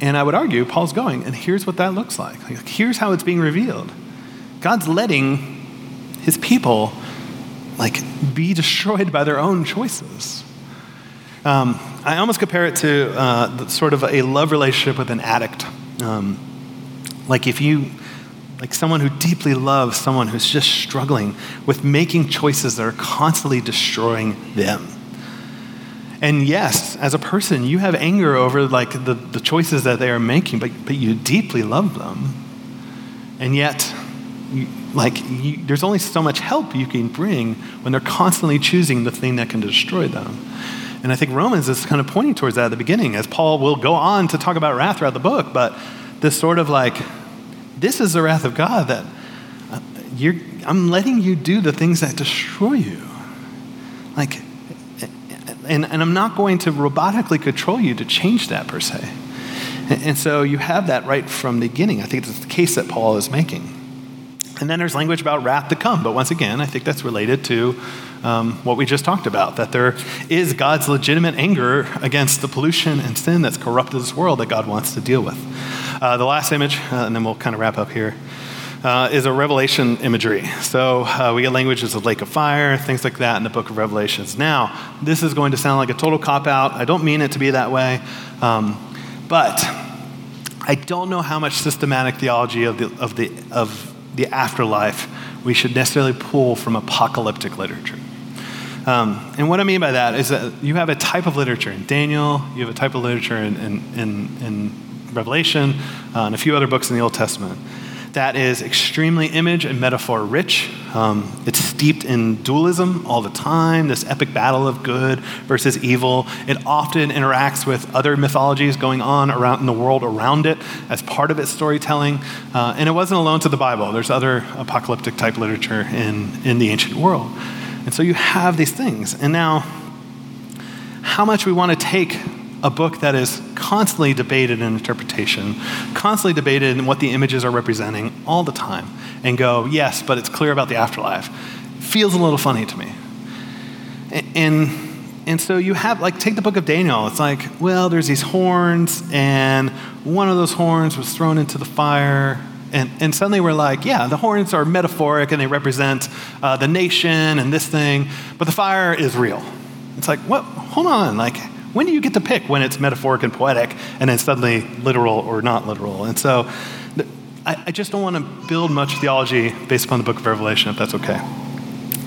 And I would argue, Paul's going, and here's what that looks like. like here's how it's being revealed. God's letting his people like be destroyed by their own choices. Um, I almost compare it to uh, sort of a love relationship with an addict. Um, like if you, like someone who deeply loves someone who's just struggling with making choices that are constantly destroying them. And yes, as a person, you have anger over like the, the choices that they are making, but, but you deeply love them. And yet, you, like you, there's only so much help you can bring when they're constantly choosing the thing that can destroy them. And I think Romans is kind of pointing towards that at the beginning, as Paul will go on to talk about wrath throughout the book. But this sort of like, this is the wrath of God that uh, I'm letting you do the things that destroy you. Like, and, and I'm not going to robotically control you to change that per se. And, and so you have that right from the beginning. I think it's the case that Paul is making. And then there's language about wrath to come. But once again, I think that's related to um, what we just talked about that there is God's legitimate anger against the pollution and sin that's corrupted this world that God wants to deal with. Uh, the last image, uh, and then we'll kind of wrap up here uh, is a revelation imagery. So uh, we get languages of lake of fire, things like that in the book of Revelations. Now, this is going to sound like a total cop out. I don't mean it to be that way. Um, but I don't know how much systematic theology of the, of, the, of the afterlife we should necessarily pull from apocalyptic literature. Um, and what I mean by that is that you have a type of literature in Daniel, you have a type of literature in, in, in, in Revelation, uh, and a few other books in the Old Testament that is extremely image and metaphor rich. Um, it's steeped in dualism all the time, this epic battle of good versus evil. It often interacts with other mythologies going on around in the world around it as part of its storytelling. Uh, and it wasn't alone to the Bible, there's other apocalyptic type literature in, in the ancient world. And so you have these things. And now, how much we want to take a book that is constantly debated in interpretation, constantly debated in what the images are representing all the time, and go, yes, but it's clear about the afterlife, feels a little funny to me. And, and so you have, like, take the book of Daniel. It's like, well, there's these horns, and one of those horns was thrown into the fire. And, and suddenly we're like, yeah, the horns are metaphoric and they represent uh, the nation and this thing, but the fire is real. It's like, what? Hold on. Like, when do you get to pick when it's metaphoric and poetic and then suddenly literal or not literal? And so I, I just don't want to build much theology based upon the book of Revelation, if that's okay.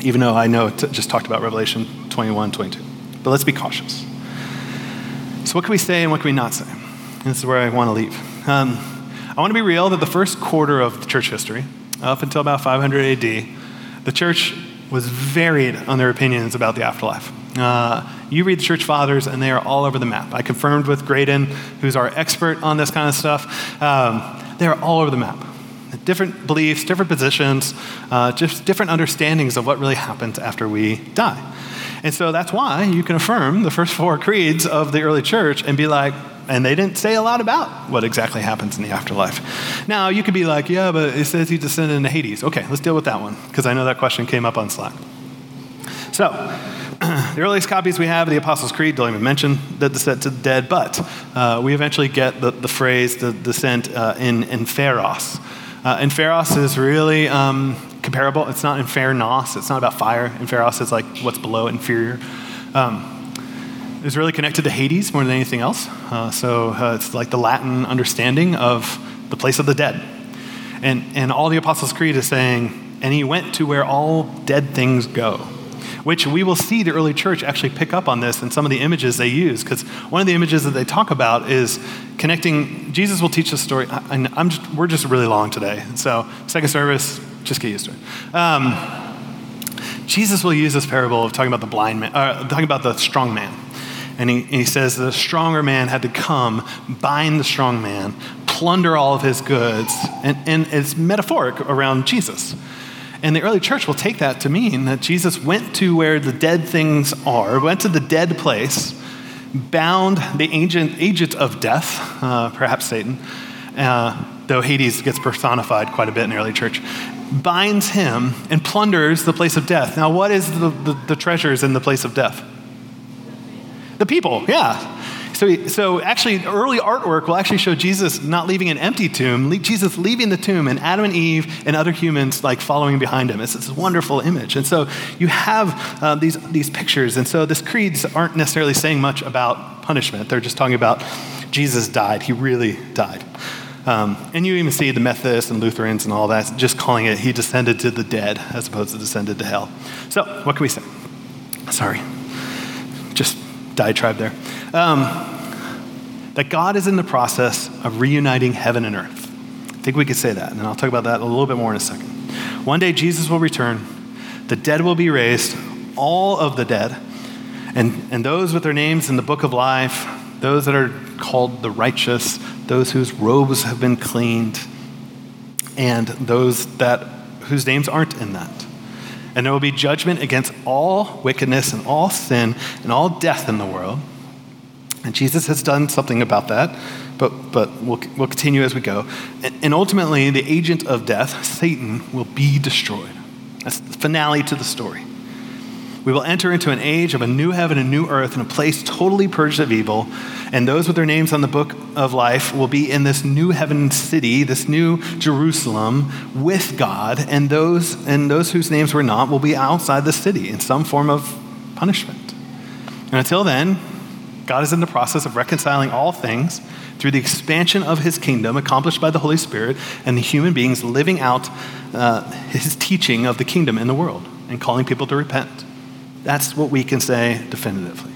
Even though I know it just talked about Revelation 21, 22. But let's be cautious. So, what can we say and what can we not say? And this is where I want to leave. Um, I want to be real that the first quarter of the church history, up until about 500 AD, the church was varied on their opinions about the afterlife. Uh, you read the church fathers, and they are all over the map. I confirmed with Graydon, who's our expert on this kind of stuff. Um, they are all over the map. Different beliefs, different positions, uh, just different understandings of what really happens after we die. And so that's why you can affirm the first four creeds of the early church and be like, and they didn't say a lot about what exactly happens in the afterlife. Now, you could be like, yeah, but it says he descended into Hades. Okay, let's deal with that one, because I know that question came up on Slack. So, the earliest copies we have of the Apostles' Creed don't even mention the descent to the dead, but uh, we eventually get the, the phrase, the descent uh, in, inferos. Uh, Pharos is really um, comparable. It's not infernos, it's not about fire. Pharos is like what's below inferior. Um, it's really connected to Hades more than anything else. Uh, so uh, it's like the Latin understanding of the place of the dead. And, and all the Apostles' Creed is saying, and he went to where all dead things go which we will see the early church actually pick up on this in some of the images they use. Because one of the images that they talk about is connecting. Jesus will teach the story, and I'm just, we're just really long today. So, second service, just get used to it. Um, Jesus will use this parable of talking about the blind man, uh, talking about the strong man. And he, and he says the stronger man had to come, bind the strong man, plunder all of his goods. And, and it's metaphoric around Jesus. And the early church will take that to mean that Jesus went to where the dead things are, went to the dead place, bound the agent, agent of death, uh, perhaps Satan, uh, though Hades gets personified quite a bit in the early church, binds him and plunders the place of death. Now, what is the, the, the treasures in the place of death? The people, yeah. So, so actually, early artwork will actually show Jesus not leaving an empty tomb, Jesus leaving the tomb, and Adam and Eve and other humans like following behind him. It's this wonderful image. And so you have uh, these, these pictures. And so these creeds aren't necessarily saying much about punishment. They're just talking about Jesus died. He really died. Um, and you even see the Methodists and Lutherans and all that just calling it he descended to the dead as opposed to descended to hell. So, what can we say? Sorry, diatribe there. Um, that God is in the process of reuniting heaven and earth. I think we could say that, and I'll talk about that a little bit more in a second. One day Jesus will return, the dead will be raised, all of the dead, and, and those with their names in the book of life, those that are called the righteous, those whose robes have been cleaned, and those that whose names aren't in that. And there will be judgment against all wickedness and all sin and all death in the world. And Jesus has done something about that, but, but we'll, we'll continue as we go. And, and ultimately, the agent of death, Satan, will be destroyed. That's the finale to the story. We will enter into an age of a new heaven and new earth and a place totally purged of evil. And those with their names on the book of life will be in this new heaven city, this new Jerusalem with God. And those, and those whose names were not will be outside the city in some form of punishment. And until then, God is in the process of reconciling all things through the expansion of his kingdom accomplished by the Holy Spirit and the human beings living out uh, his teaching of the kingdom in the world and calling people to repent. That's what we can say definitively.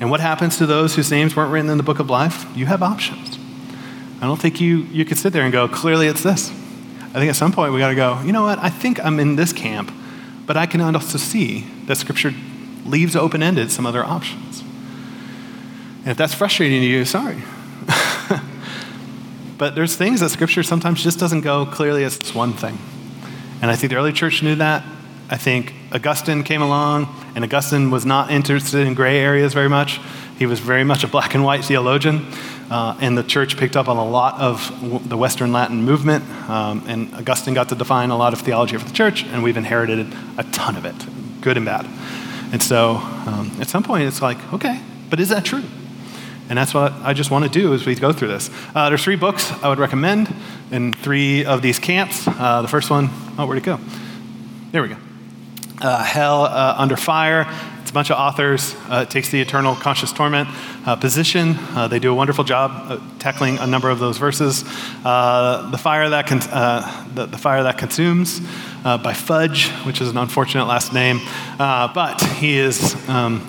And what happens to those whose names weren't written in the book of life? You have options. I don't think you, you could sit there and go, clearly it's this. I think at some point we got to go, you know what? I think I'm in this camp, but I can also see that Scripture leaves open ended some other options. And if that's frustrating to you, sorry. but there's things that Scripture sometimes just doesn't go clearly as this one thing. And I think the early church knew that. I think Augustine came along, and Augustine was not interested in gray areas very much. He was very much a black and white theologian, uh, and the church picked up on a lot of w- the Western Latin movement. Um, and Augustine got to define a lot of theology for the church, and we've inherited a ton of it, good and bad. And so um, at some point, it's like, okay, but is that true? And that's what I just want to do as we go through this. Uh, there's three books I would recommend in three of these camps. Uh, the first one, oh, where'd it go? There we go uh, Hell uh, Under Fire. It's a bunch of authors. Uh, it takes the eternal conscious torment uh, position. Uh, they do a wonderful job tackling a number of those verses. The, fire that con- the, the, Fire That Consumes by Fudge, which is an unfortunate last name. but he is um,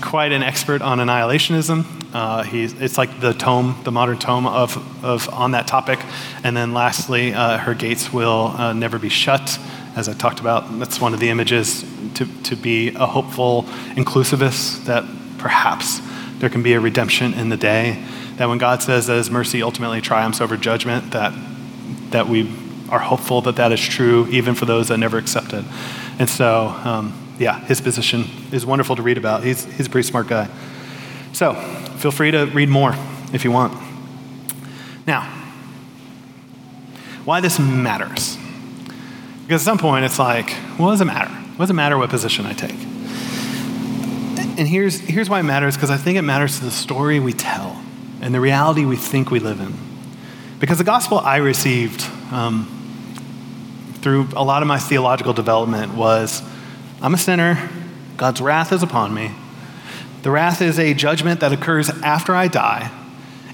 quite an expert on annihilationism. Uh, it's like the tome, the modern tome of, of on that topic. And then lastly, uh, her gates will uh, never be shut as I talked about, that's one of the images to, to be a hopeful inclusivist, that perhaps there can be a redemption in the day. That when God says that his mercy ultimately triumphs over judgment, that, that we are hopeful that that is true, even for those that never accepted. And so, um, yeah, his position is wonderful to read about. He's, he's a pretty smart guy. So, feel free to read more if you want. Now, why this matters. Because at some point, it's like, what does it matter? What does it matter what position I take? And here's, here's why it matters because I think it matters to the story we tell and the reality we think we live in. Because the gospel I received um, through a lot of my theological development was I'm a sinner, God's wrath is upon me. The wrath is a judgment that occurs after I die,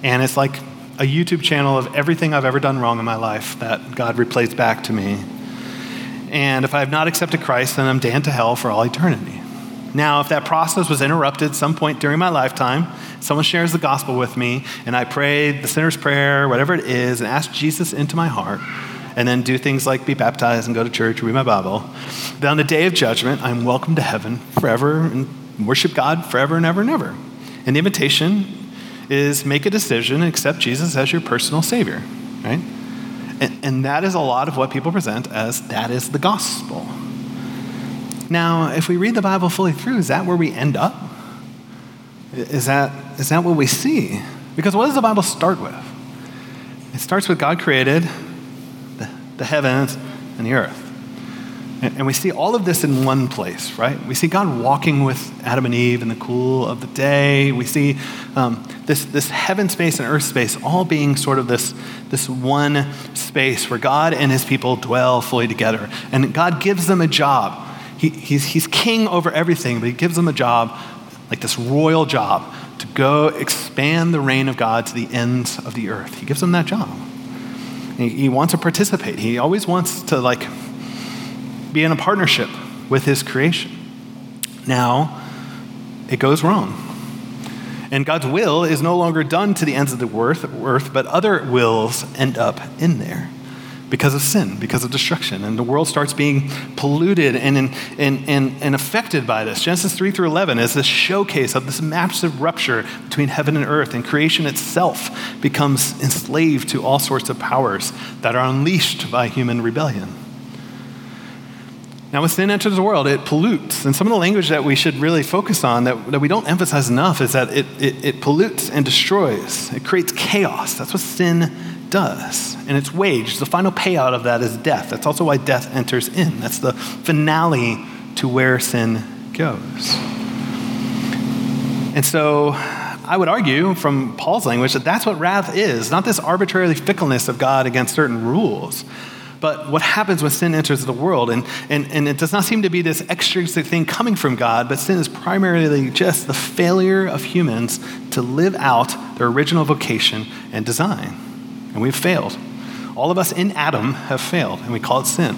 and it's like a YouTube channel of everything I've ever done wrong in my life that God replays back to me. And if I have not accepted Christ, then I'm damned to hell for all eternity. Now, if that process was interrupted some point during my lifetime, someone shares the gospel with me, and I pray the sinner's prayer, whatever it is, and ask Jesus into my heart, and then do things like be baptized and go to church, read my Bible, then on the day of judgment, I'm welcome to heaven forever and worship God forever and ever and ever. And the invitation is make a decision and accept Jesus as your personal Savior, right? And, and that is a lot of what people present as that is the gospel. Now, if we read the Bible fully through, is that where we end up? Is that, is that what we see? Because what does the Bible start with? It starts with God created the, the heavens and the earth. And we see all of this in one place, right? We see God walking with Adam and Eve in the cool of the day. We see um, this, this heaven space and earth space all being sort of this, this one space where God and his people dwell fully together. And God gives them a job. He, he's, he's king over everything, but he gives them a job, like this royal job, to go expand the reign of God to the ends of the earth. He gives them that job. He, he wants to participate. He always wants to, like, be in a partnership with his creation. Now, it goes wrong. And God's will is no longer done to the ends of the earth, but other wills end up in there because of sin, because of destruction. And the world starts being polluted and, and, and, and, affected by this. Genesis 3 through 11 is this showcase of this massive rupture between heaven and earth, and creation itself becomes enslaved to all sorts of powers that are unleashed by human rebellion. Now, when sin enters the world, it pollutes. And some of the language that we should really focus on, that, that we don't emphasize enough, is that it, it, it pollutes and destroys. It creates chaos. That's what sin does. And its wage, the final payout of that is death. That's also why death enters in. That's the finale to where sin goes. And so I would argue from Paul's language that that's what wrath is, not this arbitrary fickleness of God against certain rules but what happens when sin enters the world. And, and, and it does not seem to be this extrinsic thing coming from God, but sin is primarily just the failure of humans to live out their original vocation and design. And we've failed. All of us in Adam have failed, and we call it sin.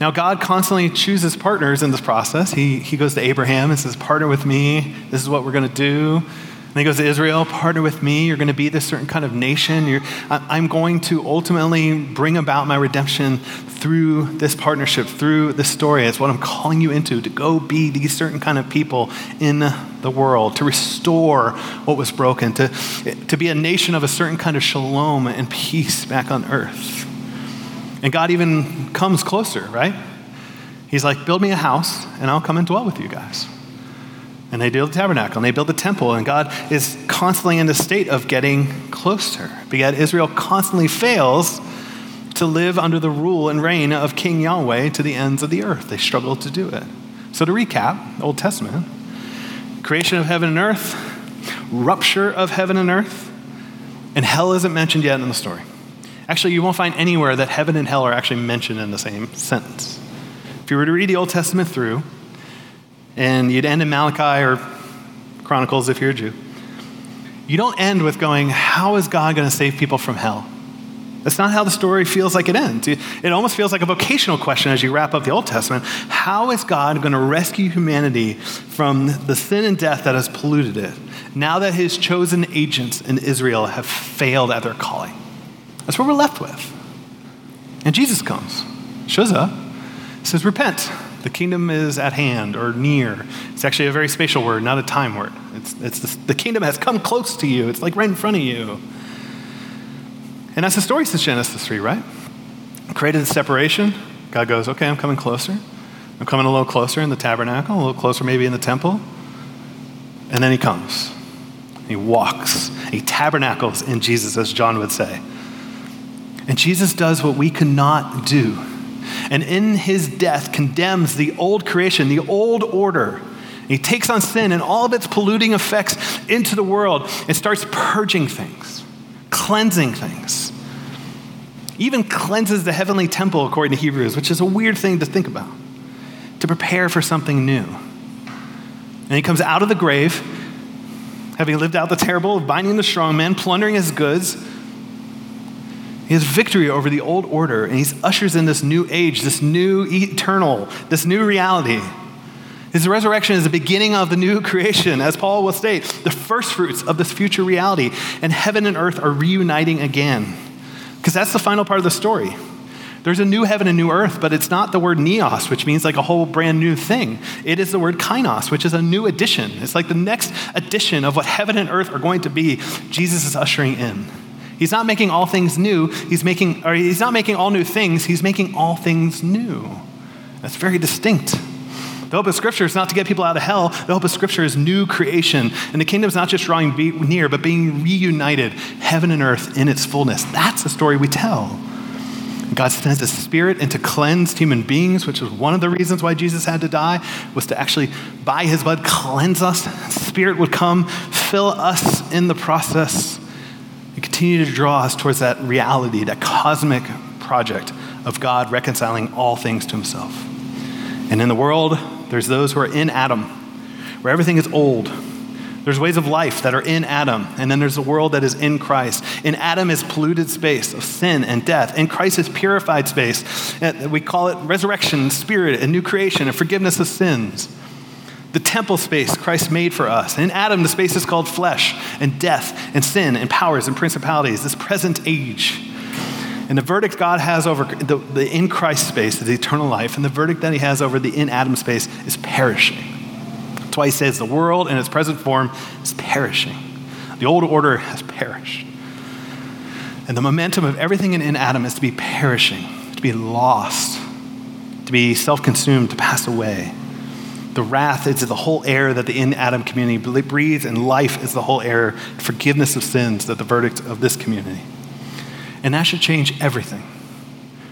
Now, God constantly chooses partners in this process. He, he goes to Abraham and says, Partner with me. This is what we're going to do. And he goes to Israel, partner with me. You're going to be this certain kind of nation. You're, I'm going to ultimately bring about my redemption through this partnership, through this story. It's what I'm calling you into to go be these certain kind of people in the world, to restore what was broken, to, to be a nation of a certain kind of shalom and peace back on earth. And God even comes closer, right? He's like, build me a house and I'll come and dwell with you guys and they build the tabernacle and they build the temple, and God is constantly in the state of getting closer. But yet Israel constantly fails to live under the rule and reign of King Yahweh to the ends of the earth. They struggle to do it. So to recap, Old Testament, creation of heaven and earth, rupture of heaven and earth, and hell isn't mentioned yet in the story. Actually, you won't find anywhere that heaven and hell are actually mentioned in the same sentence. If you were to read the Old Testament through, and you'd end in Malachi or Chronicles if you're a Jew. You don't end with going, How is God going to save people from hell? That's not how the story feels like it ends. It almost feels like a vocational question as you wrap up the Old Testament. How is God going to rescue humanity from the sin and death that has polluted it now that his chosen agents in Israel have failed at their calling? That's what we're left with. And Jesus comes, shows up, says, Repent. The kingdom is at hand or near. It's actually a very spatial word, not a time word. It's, it's the, the kingdom has come close to you, it's like right in front of you. And that's the story since Genesis 3, right? Created the separation. God goes, okay, I'm coming closer. I'm coming a little closer in the tabernacle, a little closer maybe in the temple. And then he comes. He walks. He tabernacles in Jesus, as John would say. And Jesus does what we cannot do and in his death condemns the old creation, the old order. He takes on sin and all of its polluting effects into the world and starts purging things, cleansing things. Even cleanses the heavenly temple, according to Hebrews, which is a weird thing to think about, to prepare for something new. And he comes out of the grave, having lived out the terrible of binding the strong man, plundering his goods he has victory over the old order, and he ushers in this new age, this new eternal, this new reality. His resurrection is the beginning of the new creation, as Paul will state, the first fruits of this future reality, and heaven and earth are reuniting again. Because that's the final part of the story. There's a new heaven and new earth, but it's not the word neos, which means like a whole brand new thing. It is the word kainos, which is a new addition. It's like the next addition of what heaven and earth are going to be. Jesus is ushering in. He's not making all things new. He's making, or he's not making all new things. He's making all things new. That's very distinct. The hope of Scripture is not to get people out of hell. The hope of Scripture is new creation. And the kingdom is not just drawing near, but being reunited, heaven and earth in its fullness. That's the story we tell. God sends His Spirit and to cleanse human beings, which was one of the reasons why Jesus had to die, was to actually, by His blood, cleanse us. Spirit would come, fill us in the process continue to draw us towards that reality, that cosmic project of God reconciling all things to himself. And in the world, there's those who are in Adam, where everything is old. There's ways of life that are in Adam, and then there's a world that is in Christ. In Adam is polluted space of sin and death. In Christ is purified space. We call it resurrection, spirit, and new creation, and forgiveness of sins the temple space Christ made for us. In Adam, the space is called flesh and death and sin and powers and principalities, this present age. And the verdict God has over the, the in Christ space is eternal life, and the verdict that he has over the in Adam space is perishing. That's why he says the world in its present form is perishing. The old order has perished. And the momentum of everything in, in Adam is to be perishing, to be lost, to be self consumed, to pass away. The wrath is the whole air that the in Adam community breathes, and life is the whole air, forgiveness of sins, that the verdict of this community. And that should change everything.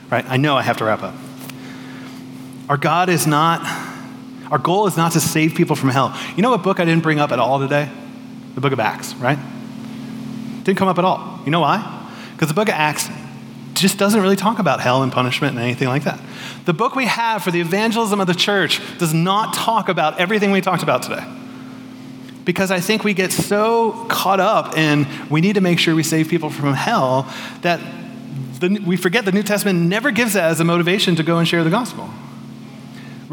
Right? I know I have to wrap up. Our God is not, our goal is not to save people from hell. You know what book I didn't bring up at all today? The book of Acts, right? Didn't come up at all. You know why? Because the book of Acts just doesn't really talk about hell and punishment and anything like that. The book we have for the evangelism of the church does not talk about everything we talked about today. Because I think we get so caught up in we need to make sure we save people from hell that the, we forget the New Testament never gives that as a motivation to go and share the gospel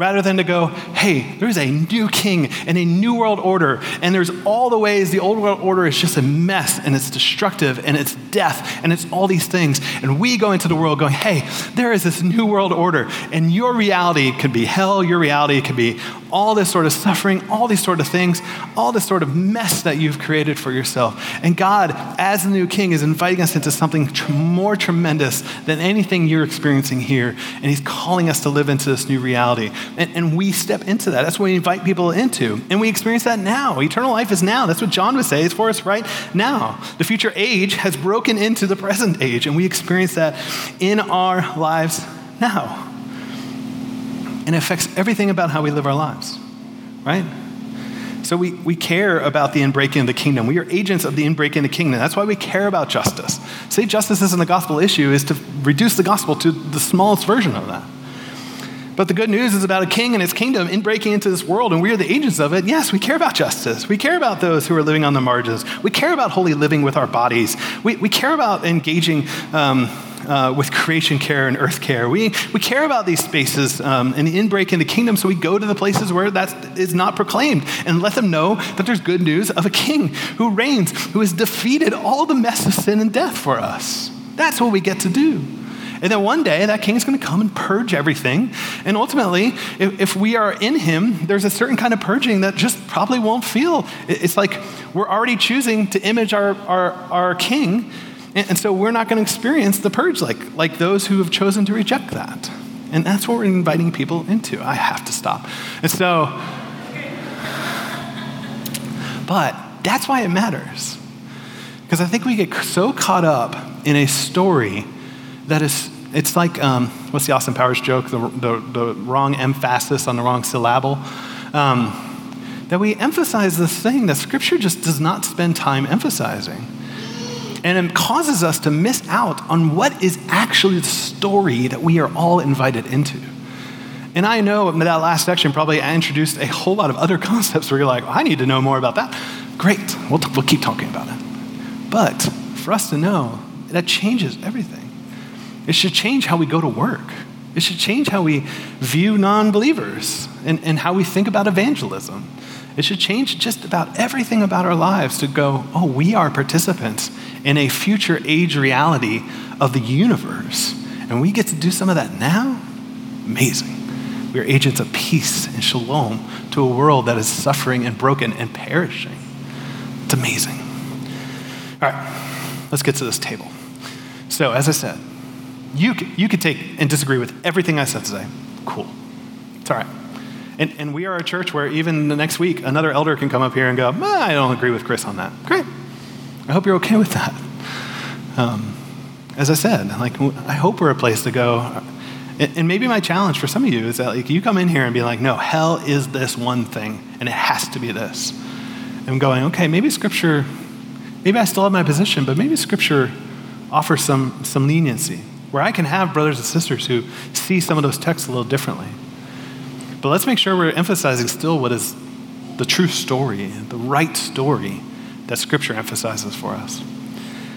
rather than to go, hey, there's a new king and a new world order, and there's all the ways the old world order is just a mess and it's destructive and it's death and it's all these things. And we go into the world going, hey, there is this new world order, and your reality could be hell, your reality could be all this sort of suffering, all these sort of things, all this sort of mess that you've created for yourself. And God, as the new king, is inviting us into something tr- more tremendous than anything you're experiencing here. And he's calling us to live into this new reality. And, and we step into that. That's what we invite people into. And we experience that now. Eternal life is now. That's what John would say. It's for us right now. The future age has broken into the present age, and we experience that in our lives now and it affects everything about how we live our lives, right? So we, we care about the inbreaking of the kingdom. We are agents of the inbreaking of the kingdom. That's why we care about justice. Say justice isn't a gospel issue is to reduce the gospel to the smallest version of that. But the good news is about a king and his kingdom in breaking into this world, and we are the agents of it. Yes, we care about justice. We care about those who are living on the margins. We care about holy living with our bodies. We, we care about engaging. Um, uh, with creation care and earth care. We, we care about these spaces um, and the inbreak in the kingdom, so we go to the places where that is not proclaimed and let them know that there's good news of a king who reigns, who has defeated all the mess of sin and death for us. That's what we get to do. And then one day, that king is going to come and purge everything. And ultimately, if, if, we are in him, there's a certain kind of purging that just probably won't feel. It's like we're already choosing to image our, our, our king and, and so we're not going to experience the purge like, like those who have chosen to reject that. And that's what we're inviting people into. I have to stop. And so, but that's why it matters. Because I think we get so caught up in a story that is, it's like, um, what's the Austin Powers joke? The, the, the, wrong emphasis on the wrong syllable. Um, that we emphasize this thing that Scripture just does not spend time emphasizing. And it causes us to miss out on what is actually the story that we are all invited into. And I know that last section, probably I introduced a whole lot of other concepts where you're like, I need to know more about that. Great, we'll, t- we'll keep talking about it. But for us to know, that changes everything. It should change how we go to work. It should change how we view non believers and, and how we think about evangelism. It should change just about everything about our lives to go, oh, we are participants in a future age reality of the universe. And we get to do some of that now. Amazing. We are agents of peace and shalom to a world that is suffering and broken and perishing. It's amazing. All right, let's get to this table. So, as I said, you, you could take and disagree with everything I said today. Cool. It's all right. And, and we are a church where even the next week, another elder can come up here and go, I don't agree with Chris on that. Great. I hope you're okay with that. Um, as I said, like, I hope we're a place to go. And maybe my challenge for some of you is that like you come in here and be like, no, hell is this one thing, and it has to be this. And I'm going, okay, maybe Scripture, maybe I still have my position, but maybe Scripture offers some some leniency where I can have brothers and sisters who see some of those texts a little differently. But let's make sure we're emphasizing still what is the true story, the right story that Scripture emphasizes for us.